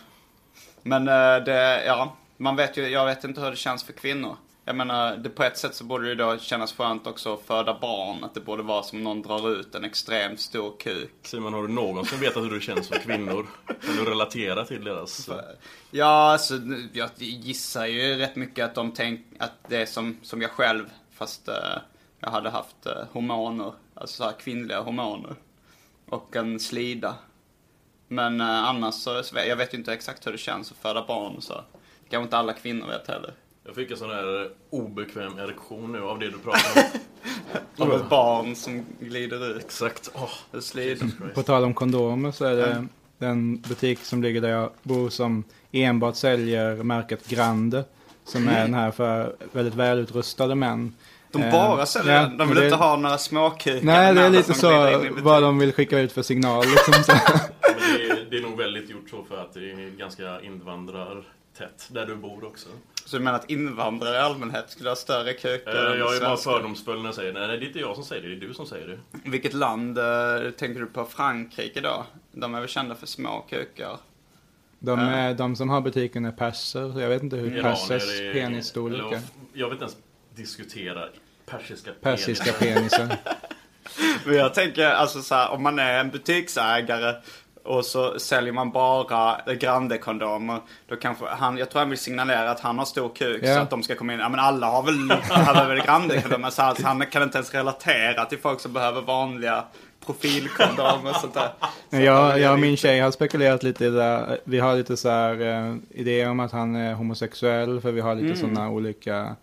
Men eh, det, ja. Man vet ju, jag vet inte hur det känns för kvinnor. Jag menar, det, på ett sätt så borde det då kännas skönt också att föda barn. Att det borde vara som någon drar ut en extremt stor kuk. Simon, har du någonsin vetat hur det känns för kvinnor? Kan du relatera till deras... Ja, alltså jag gissar ju rätt mycket att de tänker att det är som, som jag själv. Fast eh, jag hade haft eh, hormoner. Alltså så kvinnliga hormoner. Och en slida. Men eh, annars så, jag vet ju inte exakt hur det känns att föda barn och så. Kanske inte alla kvinnor vet heller. Jag fick en sån här obekväm erektion nu av det du pratar om. [laughs] Av ett barn som glider ut Exakt. Slidan. På tal om kondomer så är det den butik som ligger där jag bor som enbart säljer märket Grande. Som är den här för väldigt välutrustade män. De Eh, bara säljer ja, den. De vill det- inte ha några småkukar. Nej, det är lite så vad de vill skicka ut för signal. Liksom, så. Men det, är, det är nog väldigt gjort så för att det är ganska invandrartätt där du bor också. Så du menar att invandrare i allmänhet skulle ha större kukar Eh, än Jag är bara fördomsfull när jag säger nej, det är inte jag som säger det, det är du som säger det. Vilket land eh, tänker du på? Frankrike då? De är väl kända för små kukar? De, är, de som har butiken är perser. Jag vet inte hur persers är- penisstorlek eller, är. Jag vill inte ens diskutera persiska Persiska penisar. [laughs] Men jag tänker alltså så här, om man är en butiksägare och så säljer man bara Grande-kondomer. Då kanske han, jag tror han vill signalera att han har stor kuk Ja. så att de ska komma in. Ja men alla har väl, alla har väl Grande-kondomer. Så alltså, han kan inte ens relatera till folk som behöver vanliga profilkondomer och sånt där. Så Jag, jag och min tjej har spekulerat lite i det där. Vi har lite så här eh, idéer om att han är homosexuell. För vi har lite Mm. sådana olika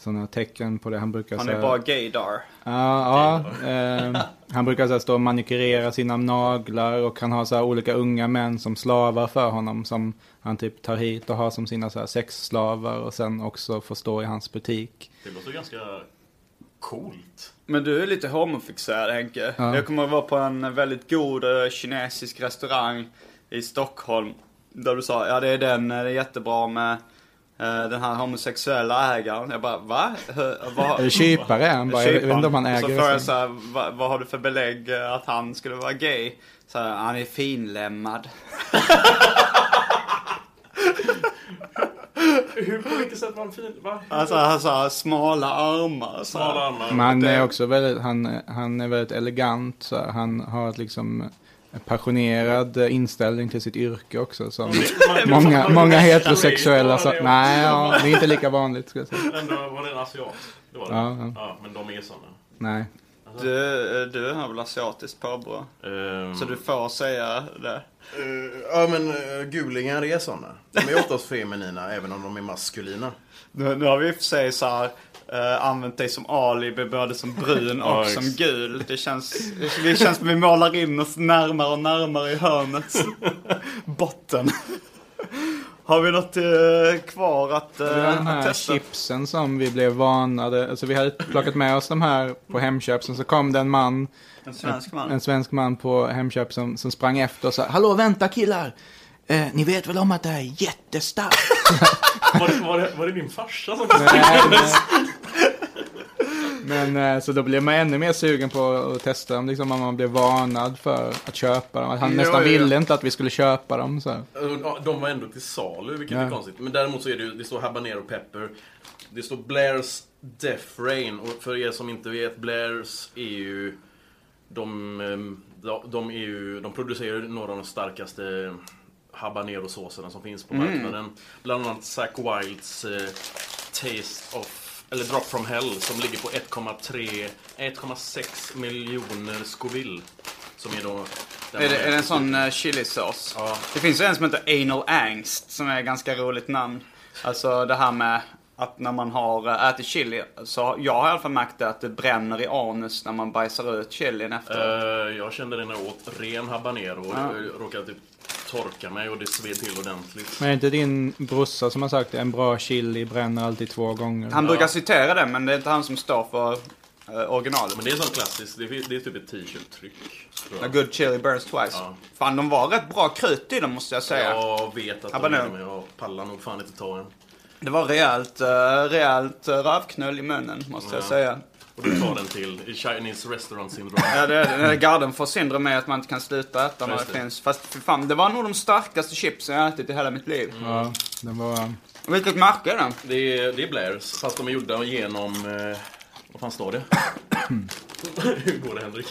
sådana tecken på det. Han brukar Han är här- bara gaydar. Ja, ja eh, han brukar så stå och manikurera sina naglar och han har så olika unga män som slavar för honom som han typ tar hit och har som sina så sexslavar och sen också får stå i hans butik. Det låter ganska Coolt. Men du är lite homofixerad Henke. Ja. Jag kommer att vara på en väldigt god eh, kinesisk restaurang i Stockholm. Där du sa, ja det är den, eh, det är jättebra med den här homosexuella ägaren. Jag bara, va? Hur, vad, Eller kypare är han bara. Jag vet inte om han äger så det frågade jag så här, vad, vad har du för belägg eh, att han skulle vara gay? Så här, han är finlämmad. [laughs] Hur, på vilket sätt var han fin? Va? Alltså han sa smala armar. Smala armar. Men han är också väldigt, han, han är väldigt elegant. Så han har ett liksom en passionerad eh, inställning till sitt yrke också. Som [laughs] många, många heterosexuella. Det- nej, ja, det är inte lika vanligt. Ska jag säga. Ändå var det en asiat. Det var det. Ja, ja. ja men de är såna. Nej. Du, du har väl asiatiskt påbrå? Ehm, Så du får säga det. eh, ja men uh, gulingar är såna. De är oftast feminina [laughs] även om de är maskulina. Nu, nu har vi i och för sig så här, eh, använt dig som alibi både som brun [laughs] och som gul. Det känns, det känns som vi målar in oss närmare och närmare i hörnets [laughs] botten. Har vi något eh, kvar att, eh, Det den att här testa? chipsen som vi blev varnade. Alltså vi hade plockat med oss de här på Hemköp. Sen så kom det en man, En svensk man. en svensk man på Hemköp som, som sprang efter och sa Hallå vänta killar! Eh, ni vet väl om att det här är jättestarkt? [laughs] Var det, var, det, var det din farsa som Nej, nej. Men eh, så då blev man ännu mer sugen på att testa dem. Liksom om man blev varnad för att köpa dem. Att han Ja, nästan ja. ville inte att vi skulle köpa dem. Så. De var ändå till salu, vilket Ja. är konstigt. Men däremot så är det ju, det står habanero pepper. Det står Blairs Death Rain. Och för er som inte vet, Blairs är ju... De, ehm, de, är ju, de producerar några av de starkaste habanero-såserna som finns på marknaden. Bland annat Zack Wilds eh, Taste of... Eller Drop from Hell som ligger på 1,3... 1,6 miljoner Scoville. Som är då... Är det, är det en sån uh, chilisås? Ja. Det finns ju en som heter Anal Angst som är ett ganska roligt namn. Alltså det här med att när man har eh, ätit chili, så jag har i alla fall märkt det att det bränner i anus när man bajsar ut chilin efter. Eh, jag kände det när jag åt ren habanero och jag råkade typ torka mig och det sved till ordentligt. Men är det inte din brorsa som har sagt det? En bra chili bränner alltid två gånger. Han brukar citera det men det är inte han som står för uh, originalet. Men det är sånt klassiskt, det är, det är typ ett t-shirt-tryck. A good chili burns twice. Ja. Fan de var rätt bra krut i dem måste jag säga. Jag vet att de Habanero. är det, men jag pallar nog fan inte ta en. Det var rejält, uh, rejält uh, rövknull i munnen måste jag Ja. säga. Och du tar den till i Chinese restaurant syndrome. Ja, det är det. Gardenfors syndrom är att man inte kan sluta äta när det finns. Fast för fan, det var nog de starkaste chipsen jag ätit i hela mitt liv. Ja, den var... Vilket märke är det? Det är, det är Blairs, fast de är gjorda genom... Eh, vad fan står det? [clears throat] Hur går det Henrik?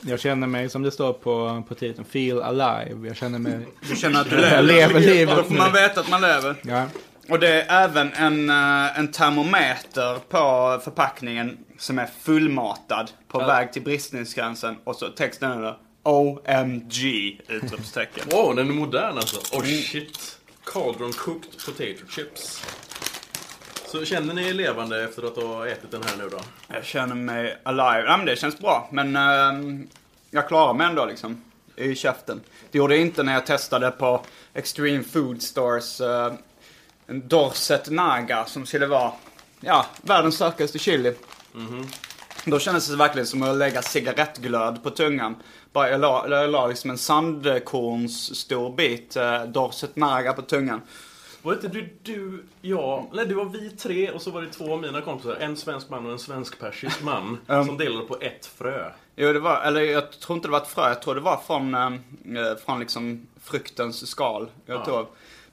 Jag känner mig som det står på, på titeln, feel alive. Jag känner mig... Du känner att du Jag lever. lever Då livet får man nu. veta att man lever. Ja. Och det är även en, eh, en termometer på förpackningen som är fullmatad på Ja. väg till bristningsgränsen. Och så texten är där OMG! Utropstecken. Wow, den är modern alltså. Oh shit. Cauldron cooked potato chips. Så känner ni er levande efter att ha ätit den här nu då? Jag känner mig alive. Ja, men det känns bra. Men ehm, jag klarar mig ändå liksom. I käften. Det gjorde jag inte när jag testade på Extreme Food Stores eh, en Dorset Naga som skulle vara, ja, världens starkaste chili. Då kändes det verkligen som att lägga cigarettglöd på tungan. Bara jag la, jag la liksom en sandkorns stor bit eh, Dorset Naga på tungan. Var det inte du, du, jag, nej det var vi tre och så var det två av mina kompisar. En svensk man och en svensk-persisk man. [laughs] Um. Som delade på ett frö. Jo, det var, eller jag tror inte det var ett frö. Jag tror det var från, eh, eh, från liksom fruktens skal. Jag Ja. tror.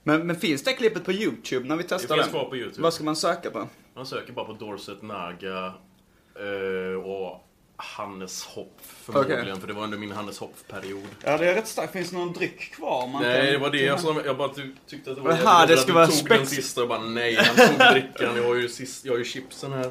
Men, men finns det klippet på YouTube när vi testar finns den? kvar på YouTube. Vad ska man söka på? Man söker bara på Dorset Naga eh, och Hannes Hopp förmodligen. Okej. För det var under min Hannes Hopp-period. Ja, det är rätt starkt. Finns det någon dryck kvar? Man Nej, det var det jag som, jag bara ty, tyckte att det var Jaha, jävligt det att ska du vara tog den sista och bara nej, han tog drickan. Jag har ju, sist, jag har ju chipsen här.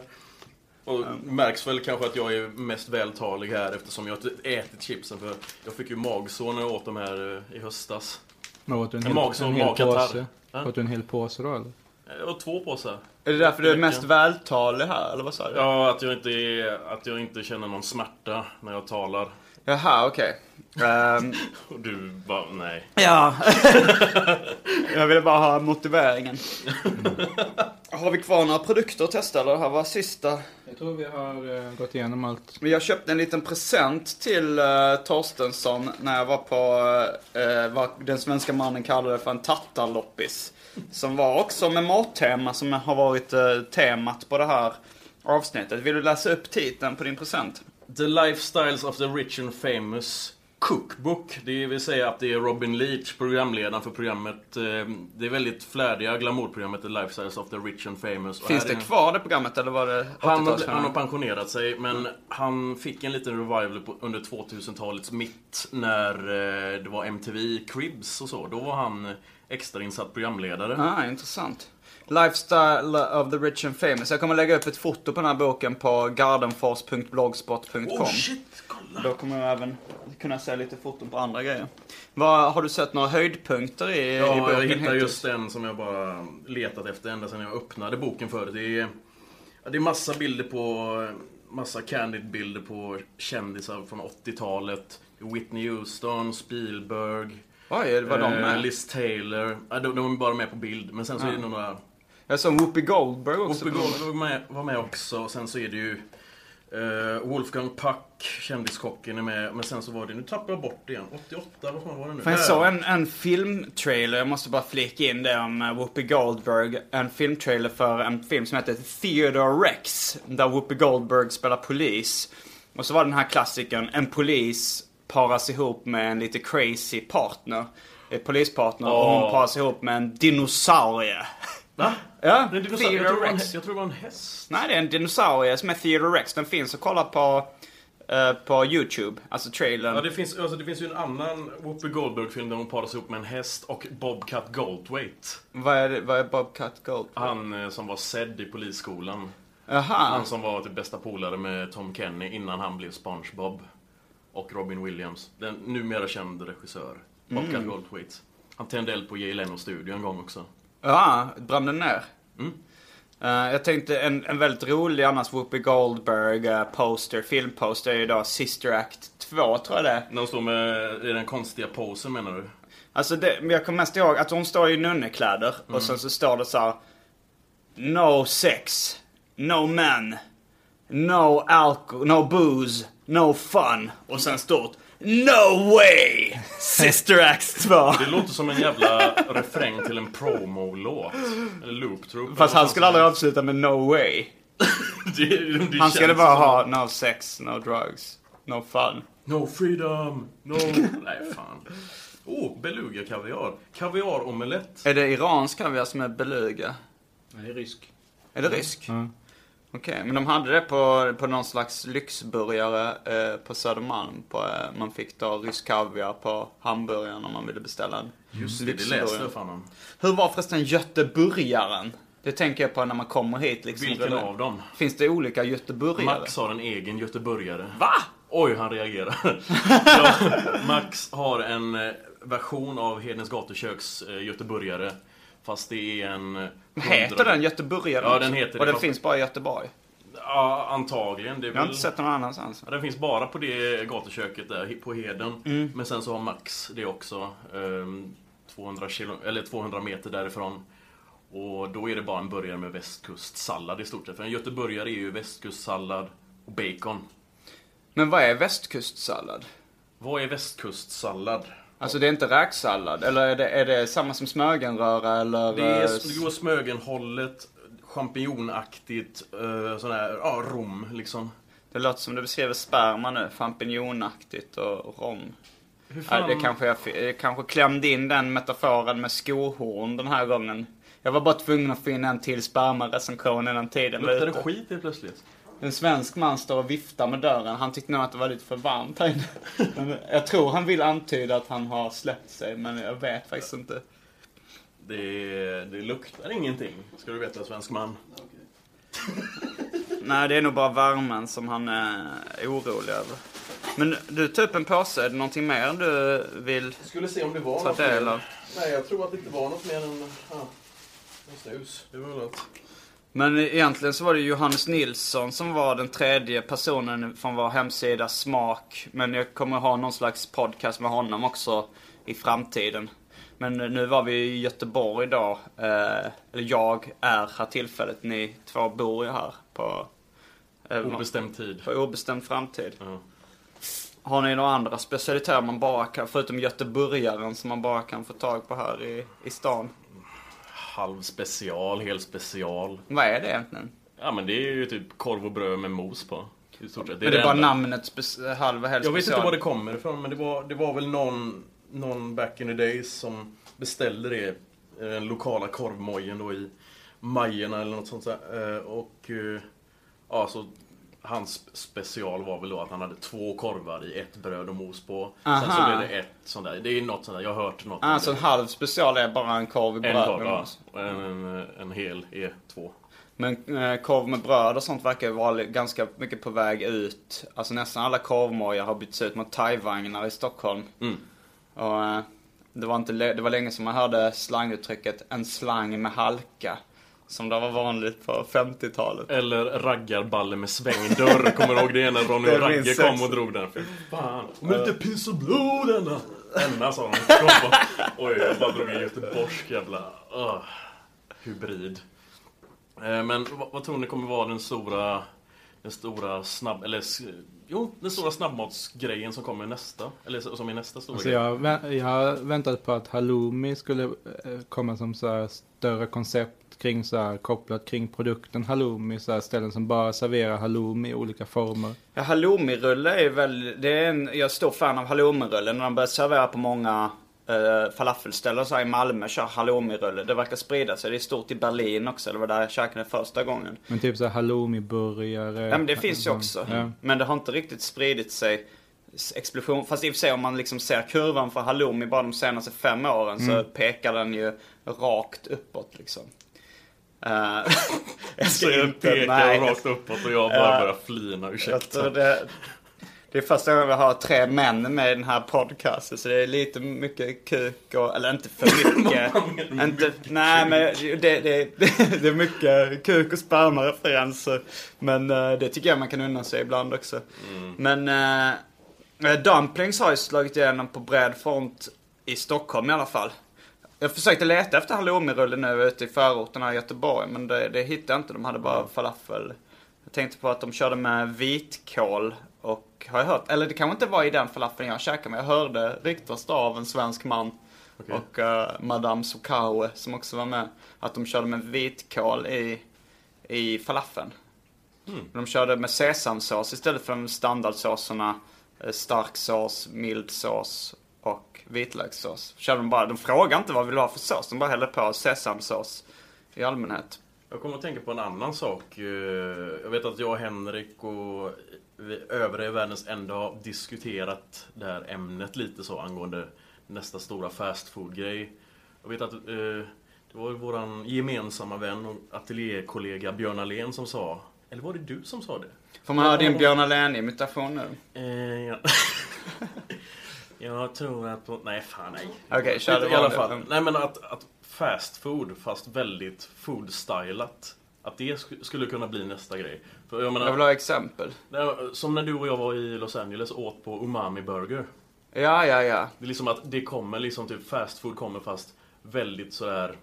Och märks väl kanske att jag är mest vältalig här eftersom jag har ätit chipsen för jag fick ju magsår när jag åt dem här eh, i höstas. Men åt du en En hel, en hel påse? Ja. Åt du en hel påse då eller? Det var två påsar. Är det därför du är mest vältalig här, eller vad sa du? Ja, att jag, inte är, att jag inte känner någon smärta när jag talar. Jaha, okej. Ehm, [laughs] Och du bara, nej. ja. [laughs] jag ville bara ha motiveringen. Har vi kvar några produkter att testa eller? Det här var sista. Jag tror vi har eh, gått igenom allt. Jag köpte en liten present till uh, Torstensson när jag var på uh, vad den svenska mannen kallade för en tattarloppis. Som var också med mattema som har varit uh, temat på det här avsnittet. Vill du läsa upp titeln på din present? The Lifestyles of the Rich and Famous Cookbook. Det vill säga att det är Robin Leach, programledaren för programmet. eh, Det är väldigt flärdiga glamourprogrammet The Lifestyles of the Rich and Famous. Finns det kvar det programmet eller var det Han, 80-talsfilm? han har pensionerat sig, men han fick en liten revival på, under 2000-talets mitt när eh, det var MTV Cribs och så. Då var han extrainsatt programledare. Ah, intressant. Lifestyle of the rich and famous. Jag kommer lägga upp ett foto på den här boken på gardenfors.blogspot.com. Oh shit, kolla! Då kommer jag även kunna se lite foton på andra grejer. Vad, har du sett några höjdpunkter i, i Ja, boken jag hittade just den som jag bara letat efter ända sedan jag öppnade boken förut. Det är, ja, det är massa bilder på, massa candid-bilder på kändisar från 80-talet. Whitney Houston, Spielberg, Oj, var de eh, med? Liz Taylor. De, de är bara med på bild, men sen så är det nog några... Jag såg Whoopi Goldberg också. Whoopi Goldberg var med, var med också, och sen så är det ju eh, Wolfgang Puck, kändiskocken, är med. Men sen så var det, nu tappar jag bort det igen. 88, vad fan var det nu? För jag Där. såg en, en filmtrailer, jag måste bara flika in det om eh, Whoopi Goldberg. En filmtrailer för en film som heter Theodore Rex. Där Whoopi Goldberg spelar polis. Och så var den här klassikern, en polis paras ihop med en lite crazy partner. Eh, Polispartner och hon paras ihop med en dinosaurie. Va? [laughs] Ja, Det en dinosaurie. Jag, Theodore tror det var en, Rex. jag tror det var en häst. Nej, det är en dinosaurie som är Theodore Rex. Den finns att kolla på, eh, på YouTube. Alltså trailern. Ja, det finns, alltså, det finns ju en annan Whoopi Goldberg-film där hon paras ihop med en häst och Bobcat Goldthwait. Vad är, det, vad är Bobcat Gold? Han eh, som var sedd i polisskolan. Jaha. Han som var typ bästa polare med Tom Kenny innan han blev SpongeBob. Och Robin Williams. Den numera känd regissör. Mm. Goldthwait. Han tände eld på Jay Leno studio en gång också. Ja, brann den ner? Mm. Eh, jag tänkte en, en väldigt rolig annars Whoopi Goldberg uh, poster, filmposter är ju då Sister Act 2 tror jag det är. När hon står med i den konstiga posen menar du? Alltså det, men jag kommer mest ihåg att hon står i nunnekläder och sen så står det så här. No sex, no men, no alcohol, no booze, no fun. Och sen stort No way! Sister Act 2. Det låter som en jävla refräng till en promo-låt. Eller loop troop. Fast han skulle aldrig avsluta med no way. [laughs] det, det Han skulle bara som- ha no sex, no drugs, no fun. No freedom, no... Nej, fan. Oh, beluga kaviar. Kaviaromelett. Är det iransk kaviar som är beluga? Nej, det är rysk. Är det rysk? Ja. Okej, men de hade det på, på någon slags lyxburgare eh, på Södermalm. På, eh, man fick då rysk kaviar på hamburgaren om man ville beställa en Just det, det läste jag fan om. Hur var förresten göteburgaren? Det tänker jag på när man kommer hit liksom. Vilken av dem? Finns det olika göteburgare? Max har en egen göteborgare. Va? Oj, han reagerar. [laughs] ja, Max har en eh, version av Hedens gatuköks eh, göteborgare. Fast det är en... eh, Heter den göteburgaren? Ja, den heter det, Och den fast- finns bara i Göteborg? Ja, antagligen. Det Jag har väl... inte sett någon annanstans. Ja, den finns bara på det gatuköket där på Heden. Mm. Men sen så har Max det också. ehm, 200, kilo, eller 200 meter därifrån. Och då är det bara en burgare med västkustsallad i stort sett. För en göteborgare är ju västkustsallad och bacon. Men vad är västkustsallad? Vad är västkustsallad? Alltså det är inte räksallad? Eller är det, är det samma som smörgånröra eller? Det är eh, går Smögenhållet, champinjonaktigt, uh, sån här, ja, rom liksom. Det låter som du beskriver sperma nu, champinjonaktigt och rom. Hur Ja, fan... det kanske jag, jag kanske klämde in den metaforen med skohorn den här gången. Jag var bara tvungen att få in en till spermarecension innan tiden var Luktar det ute. skit helt plötsligt? En svensk man står och viftar med dörren. Han tyckte nog att det var lite för varmt här inne. [laughs] Men Jag tror han vill antyda att han har släppt sig, men jag vet faktiskt inte. Det, det luktar ingenting, ska du veta svensk man. [laughs] Nej, det är nog bara värmen som han är orolig över. Men du tog upp en påse. Är det någonting mer du vill Skulle se om det var ta något del mer. Nej, jag tror att det inte var något mer än ja, en snus. Det var allt. Men egentligen så var det Johannes Nilsson som var den tredje personen från vår hemsida Smak. Men jag kommer ha någon slags podcast med honom också i framtiden. Men nu var vi i Göteborg idag. Eh, eller jag är här tillfället. Ni två bor ju här på, eh, Obestämd tid. på obestämd framtid. Ja. Har ni några andra specialiteter man bara kan, förutom göteborgaren, som man bara kan få tag på här i, i stan? Halv special, hel special. Vad är det egentligen? Ja men det är ju typ korv och bröd med mos på. I stort sett. Det är, det bara enda. namnet halv och helst Jag vet inte var det kommer ifrån men det var, det var väl någon, någon back in the days som beställde det. eh, Den lokala korvmojen då i Majerna eller något sånt där. Eh, Och eh, ja, så hans special var väl då att han hade två korvar i ett bröd och mos på. Sen så Aha. blev det ett sånt där. Det är något sånt där. Jag har hört något. Alltså det. en halv special är bara en korv i bröd En korv, med ja. mos. En, en, en hel är två. Men eh, korv med bröd och sånt verkar vara ganska mycket på väg ut. Alltså nästan alla korvmojar har bytts ut mot thai-vagnar i Stockholm. Mm. Och eh, det var, inte, det var länge som man hörde slanguttrycket en slang med halka. Som det var vanligt på 50-talet. Eller raggarballe med svängdörr. Kommer du ihåg det när Ronny och Ragge kom och drog den? Fy fan. Om det inte piss och blod denna. Denna sa de. Oj, jag bara drog en göteborgsk jävla uh, hybrid. Eh, Men vad, vad tror ni kommer vara den stora den stora snabb... Eller jo, den stora snabbmatsgrejen som kommer nästa. Eller som är nästa stora Alltså grej. jag, vä- jag har väntat på att halloumi skulle eh, komma som så här större koncept kring så här kopplat kring produkten halloumi. Så här ställen som bara serverar halloumi i olika former. Ja, halloumi-rulle är väl, det är en, jag är stor fan av halloumi-rulle. När de börjar servera på många eh, falafelställen så här i Malmö kör halloumi-rulle. Det verkar sprida sig. Det är stort i Berlin också. Det var där jag käkade första gången. Men typ så halloumi-burgare. Ja men det finns ju också. Ja. Men det har inte riktigt spridit sig explosion. Fast i och för sig om man liksom ser kurvan för halloumi bara de senaste fem åren så pekar den ju rakt uppåt liksom. Eh, [laughs] jag Så jag pekar rakt uppåt och jag bara börjar flina. Ursäkta. det, det är första gången vi har tre män med i den här podcasten. Så det är lite mycket kuk och, eller inte för [laughs] mycket. inte, nej men det, det, det är mycket kuk och spermareferenser. Men eh, det tycker jag man kan unna sig ibland också. Men uh, Dumplings har ju slagit igenom på bred front i Stockholm i alla fall. Jag försökte leta efter halloumi-rulle nu ute i förorterna i Göteborg men det, det hittade jag inte. De hade bara falafel. Jag tänkte på att de körde med vitkål och har jag hört, eller det kanske inte var i den falafeln jag käkade men jag hörde ryktas av en svensk man Okej. och uh, Madame Sokawe som också var med. Att de körde med vitkål i, i falafeln. De körde med sesamsås istället för de standardsåserna eh, stark sås, mild sås och vitlökssås. Körde de bara, de frågade inte vad vi vill ha för sås, de bara hällde på sesamsås i allmänhet. Jag kommer att tänka på en annan sak. Eh, Jag vet att jag och Henrik och vi övriga världens ände har diskuterat det här ämnet lite så angående nästa stora fast food-grej. Jag vet att eh, det var våran gemensamma vän och ateljékollega Björn Ahlén som sa eller var det du som sa det? Får man höra din Björn Ahlén-imitation nu? Eh, ja. [laughs] jag tror att... Nej, fan nej. Okej, kör det I alla fall. Mm. Nej men att, att fast food, fast väldigt food-stylat. Att det sk- skulle kunna bli nästa grej. För jag menar, Jag vill ha exempel. Nej, Som när du och jag var i Los Angeles och åt på Umami Burger. Ja, ja, ja. Det är liksom att det kommer liksom typ fast food kommer fast väldigt sådär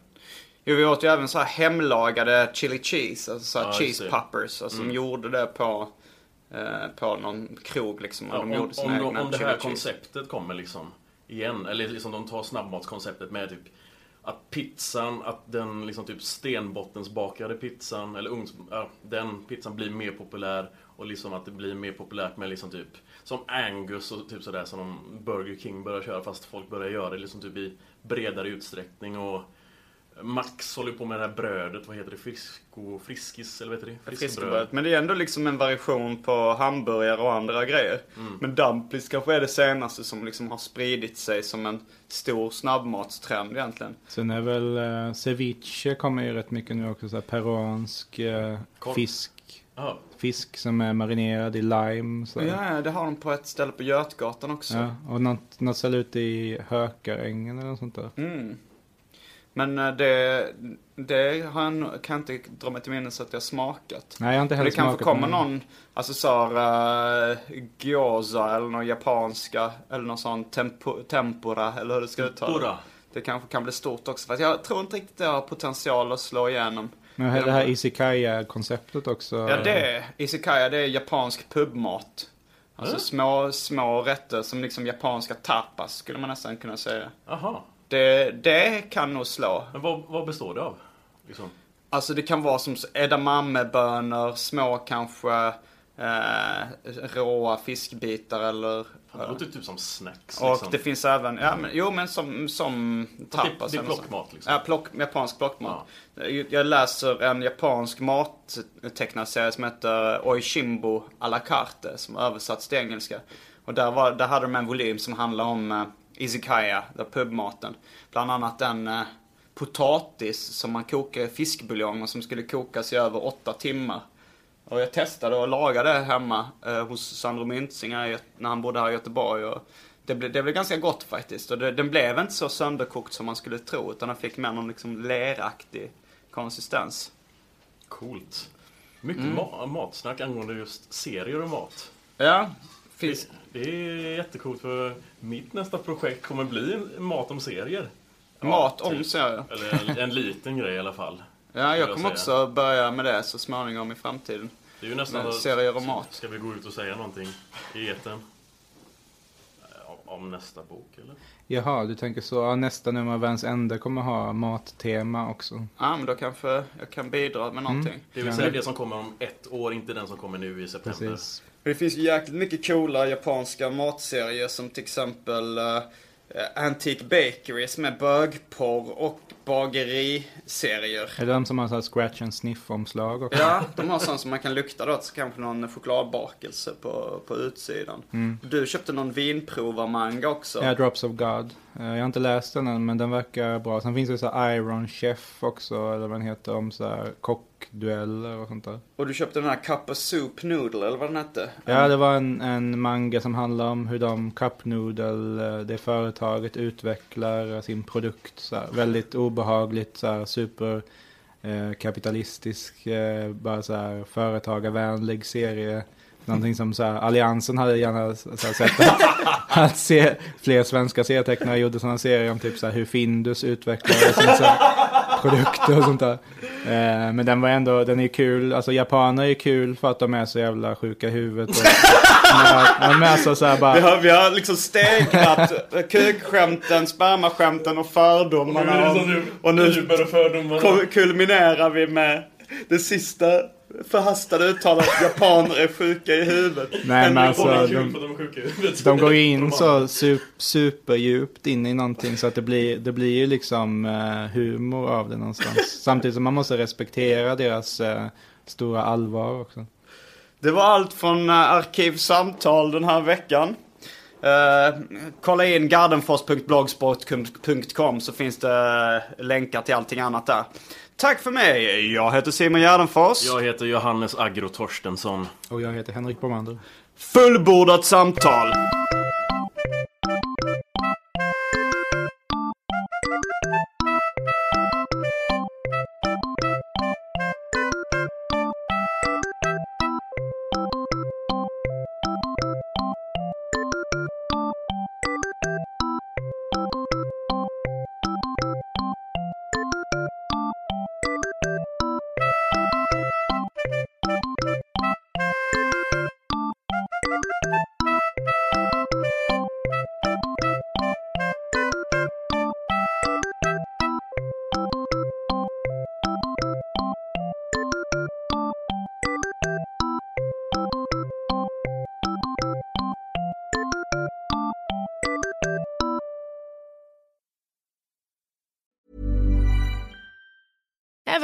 Jo, vi åt ju även så hemlagade chili cheese, alltså så Ja, cheese puppers. Alltså, De gjorde det på, på någon krog liksom. Ja, de om, gjorde om, sina de, egna om det här konceptet kommer liksom igen, eller liksom de tar snabbmatskonceptet med typ att pizzan, att den liksom typ stenbottensbakade pizzan, eller ugns, ja, den pizzan blir mer populär och liksom att det blir mer populärt med liksom typ som Angus och typ sådär som Burger King börjar köra fast folk börjar göra det liksom typ i bredare utsträckning och Max håller på med det här brödet, vad heter det? Frisko, friskis, eller vad heter det? Friskbröd. Men det är ändå liksom en variation på hamburgare och andra grejer. Mm. Men dumplings kanske är det senaste som liksom har spridit sig som en stor snabbmatstrend egentligen. Sen är väl uh, ceviche kommer ju rätt mycket nu också. Så här peruansk eh, fisk. Ja, Fisk som är marinerad i lime. Så. Ja, ja, det har de på ett ställe på Götgatan också. Ja, och något, något ställe ute i Hökarängen eller något sånt där. Mm. Men eh, det, det har jag, kan jag inte dra mig till minnes att jag smakat. Nej, jag har inte heller det kanske smakat kommer den. någon, alltså såhär uh, gyoza eller någon japanska eller någon sån tempo, tempura eller hur det ska uttalas. Tempura. det kanske kan bli stort också. För att jag tror inte riktigt det har potential att slå igenom. Men det här Isikaya-konceptet också. Ja, det är, isekaya det är japansk pubmat. Alltså Ja. små, små rätter som liksom japanska tapas skulle man nästan kunna säga. Jaha. Det, det kan nog slå. Men vad, vad består det av? Liksom. Alltså det kan vara som edamamebönor, små kanske eh, råa fiskbitar eller... Det låter typ som snacks. Och liksom. det finns även, ja men, jo men som, som tapas. det är eller så. plockmat, liksom. Ja, plock, japansk plockmat. Jag läser en japansk mattecknarserie som heter Oishimbo à la carte, som översatts till engelska. Och där, var, där hade de en volym som handlar om uh, izakaya, där pubmaten. Bland annat en eh, potatis som man kokar i fiskbuljong och som skulle kokas i över åtta timmar. Och jag testade att laga det hemma eh, hos Sandro Gö- när han bodde här i Göteborg. Och det, blev, det blev ganska gott faktiskt. Och det, den blev inte så sönderkokt som man skulle tro. Utan den fick mer någon liksom leraktig konsistens. Coolt. Mycket Mm. ma- matsnack angående just serier och mat. Ja, finns... Det är jättecoolt för mitt nästa projekt kommer bli mat om serier. Mat om typ. serier. Eller en, en liten grej i alla fall. Ja, jag kommer också börja med det så småningom i framtiden. Det är ju nästan... Med serier och mat. Ska vi gå ut och säga någonting i etern? Om- nästa bok eller? Jaha, du tänker så. Ja, nästa nummer av Världens Ände kommer ha mattema också. Ja, men då kanske jag kan bidra med någonting. Det vill Ja. säga det som kommer om ett år, inte den som kommer nu i september. Precis. Det finns ju jäkligt mycket coola japanska matserier som till exempel uh, Antique Bakery som är bögporr och bageriserier. Är det de som har så här scratch and sniff-omslag också? Ja, de har sånt som man kan lukta då, så kanske någon chokladbakelse på, på utsidan. Du köpte någon vinprovarmanga också. Ja, Drops of God. Eh, Jag har inte läst den än, men den verkar bra. Sen finns det så här Iron Chef också, eller vad den heter, om så här kockdueller och sånt där. Och du köpte den här Cup of Soup Noodle, eller vad den hette? Ja, det var en, en manga som handlar om hur de Cup Noodle, eh, det företaget utvecklar sin produkt. Så här, väldigt obehagligt, så här, super eh, kapitalistisk, eh, bara så här företagarvänlig serie. Någonting som så här, Alliansen hade gärna så här, sett att, [laughs] att se, fler svenska serietecknare gjorde sådana serier om typ så här, hur Findus utvecklade sina så här, produkter och sånt där. Eh, men den var ändå, den är kul, alltså japaner är kul för att de är så jävla sjuka i huvudet. Och, [laughs] de är så, så här bara, Vi har, vi har liksom stegrat kukskämten, spermaskämten och fördomarna. Och, och nu börjar fördomarna. kom- kulminerar vi med det sista förhastade uttalet japaner är sjuka i huvudet. nej men En- alltså, de, de, går ju [laughs] in så sup, superdjupt in i någonting så att det blir, det blir ju liksom eh, humor av det någonstans. [laughs] Samtidigt som man måste respektera deras eh, stora allvar också. Det var allt från uh, Arkivsamtal den här veckan. Eh, kolla in gardenfors.blogspot.com så finns det eh, länkar till allting annat där. Tack för mig. Jag heter Simon Gärdenfors. Jag heter Johannes Agro Torstensson. Och jag heter Henrik Bomander. Fullbordat samtal.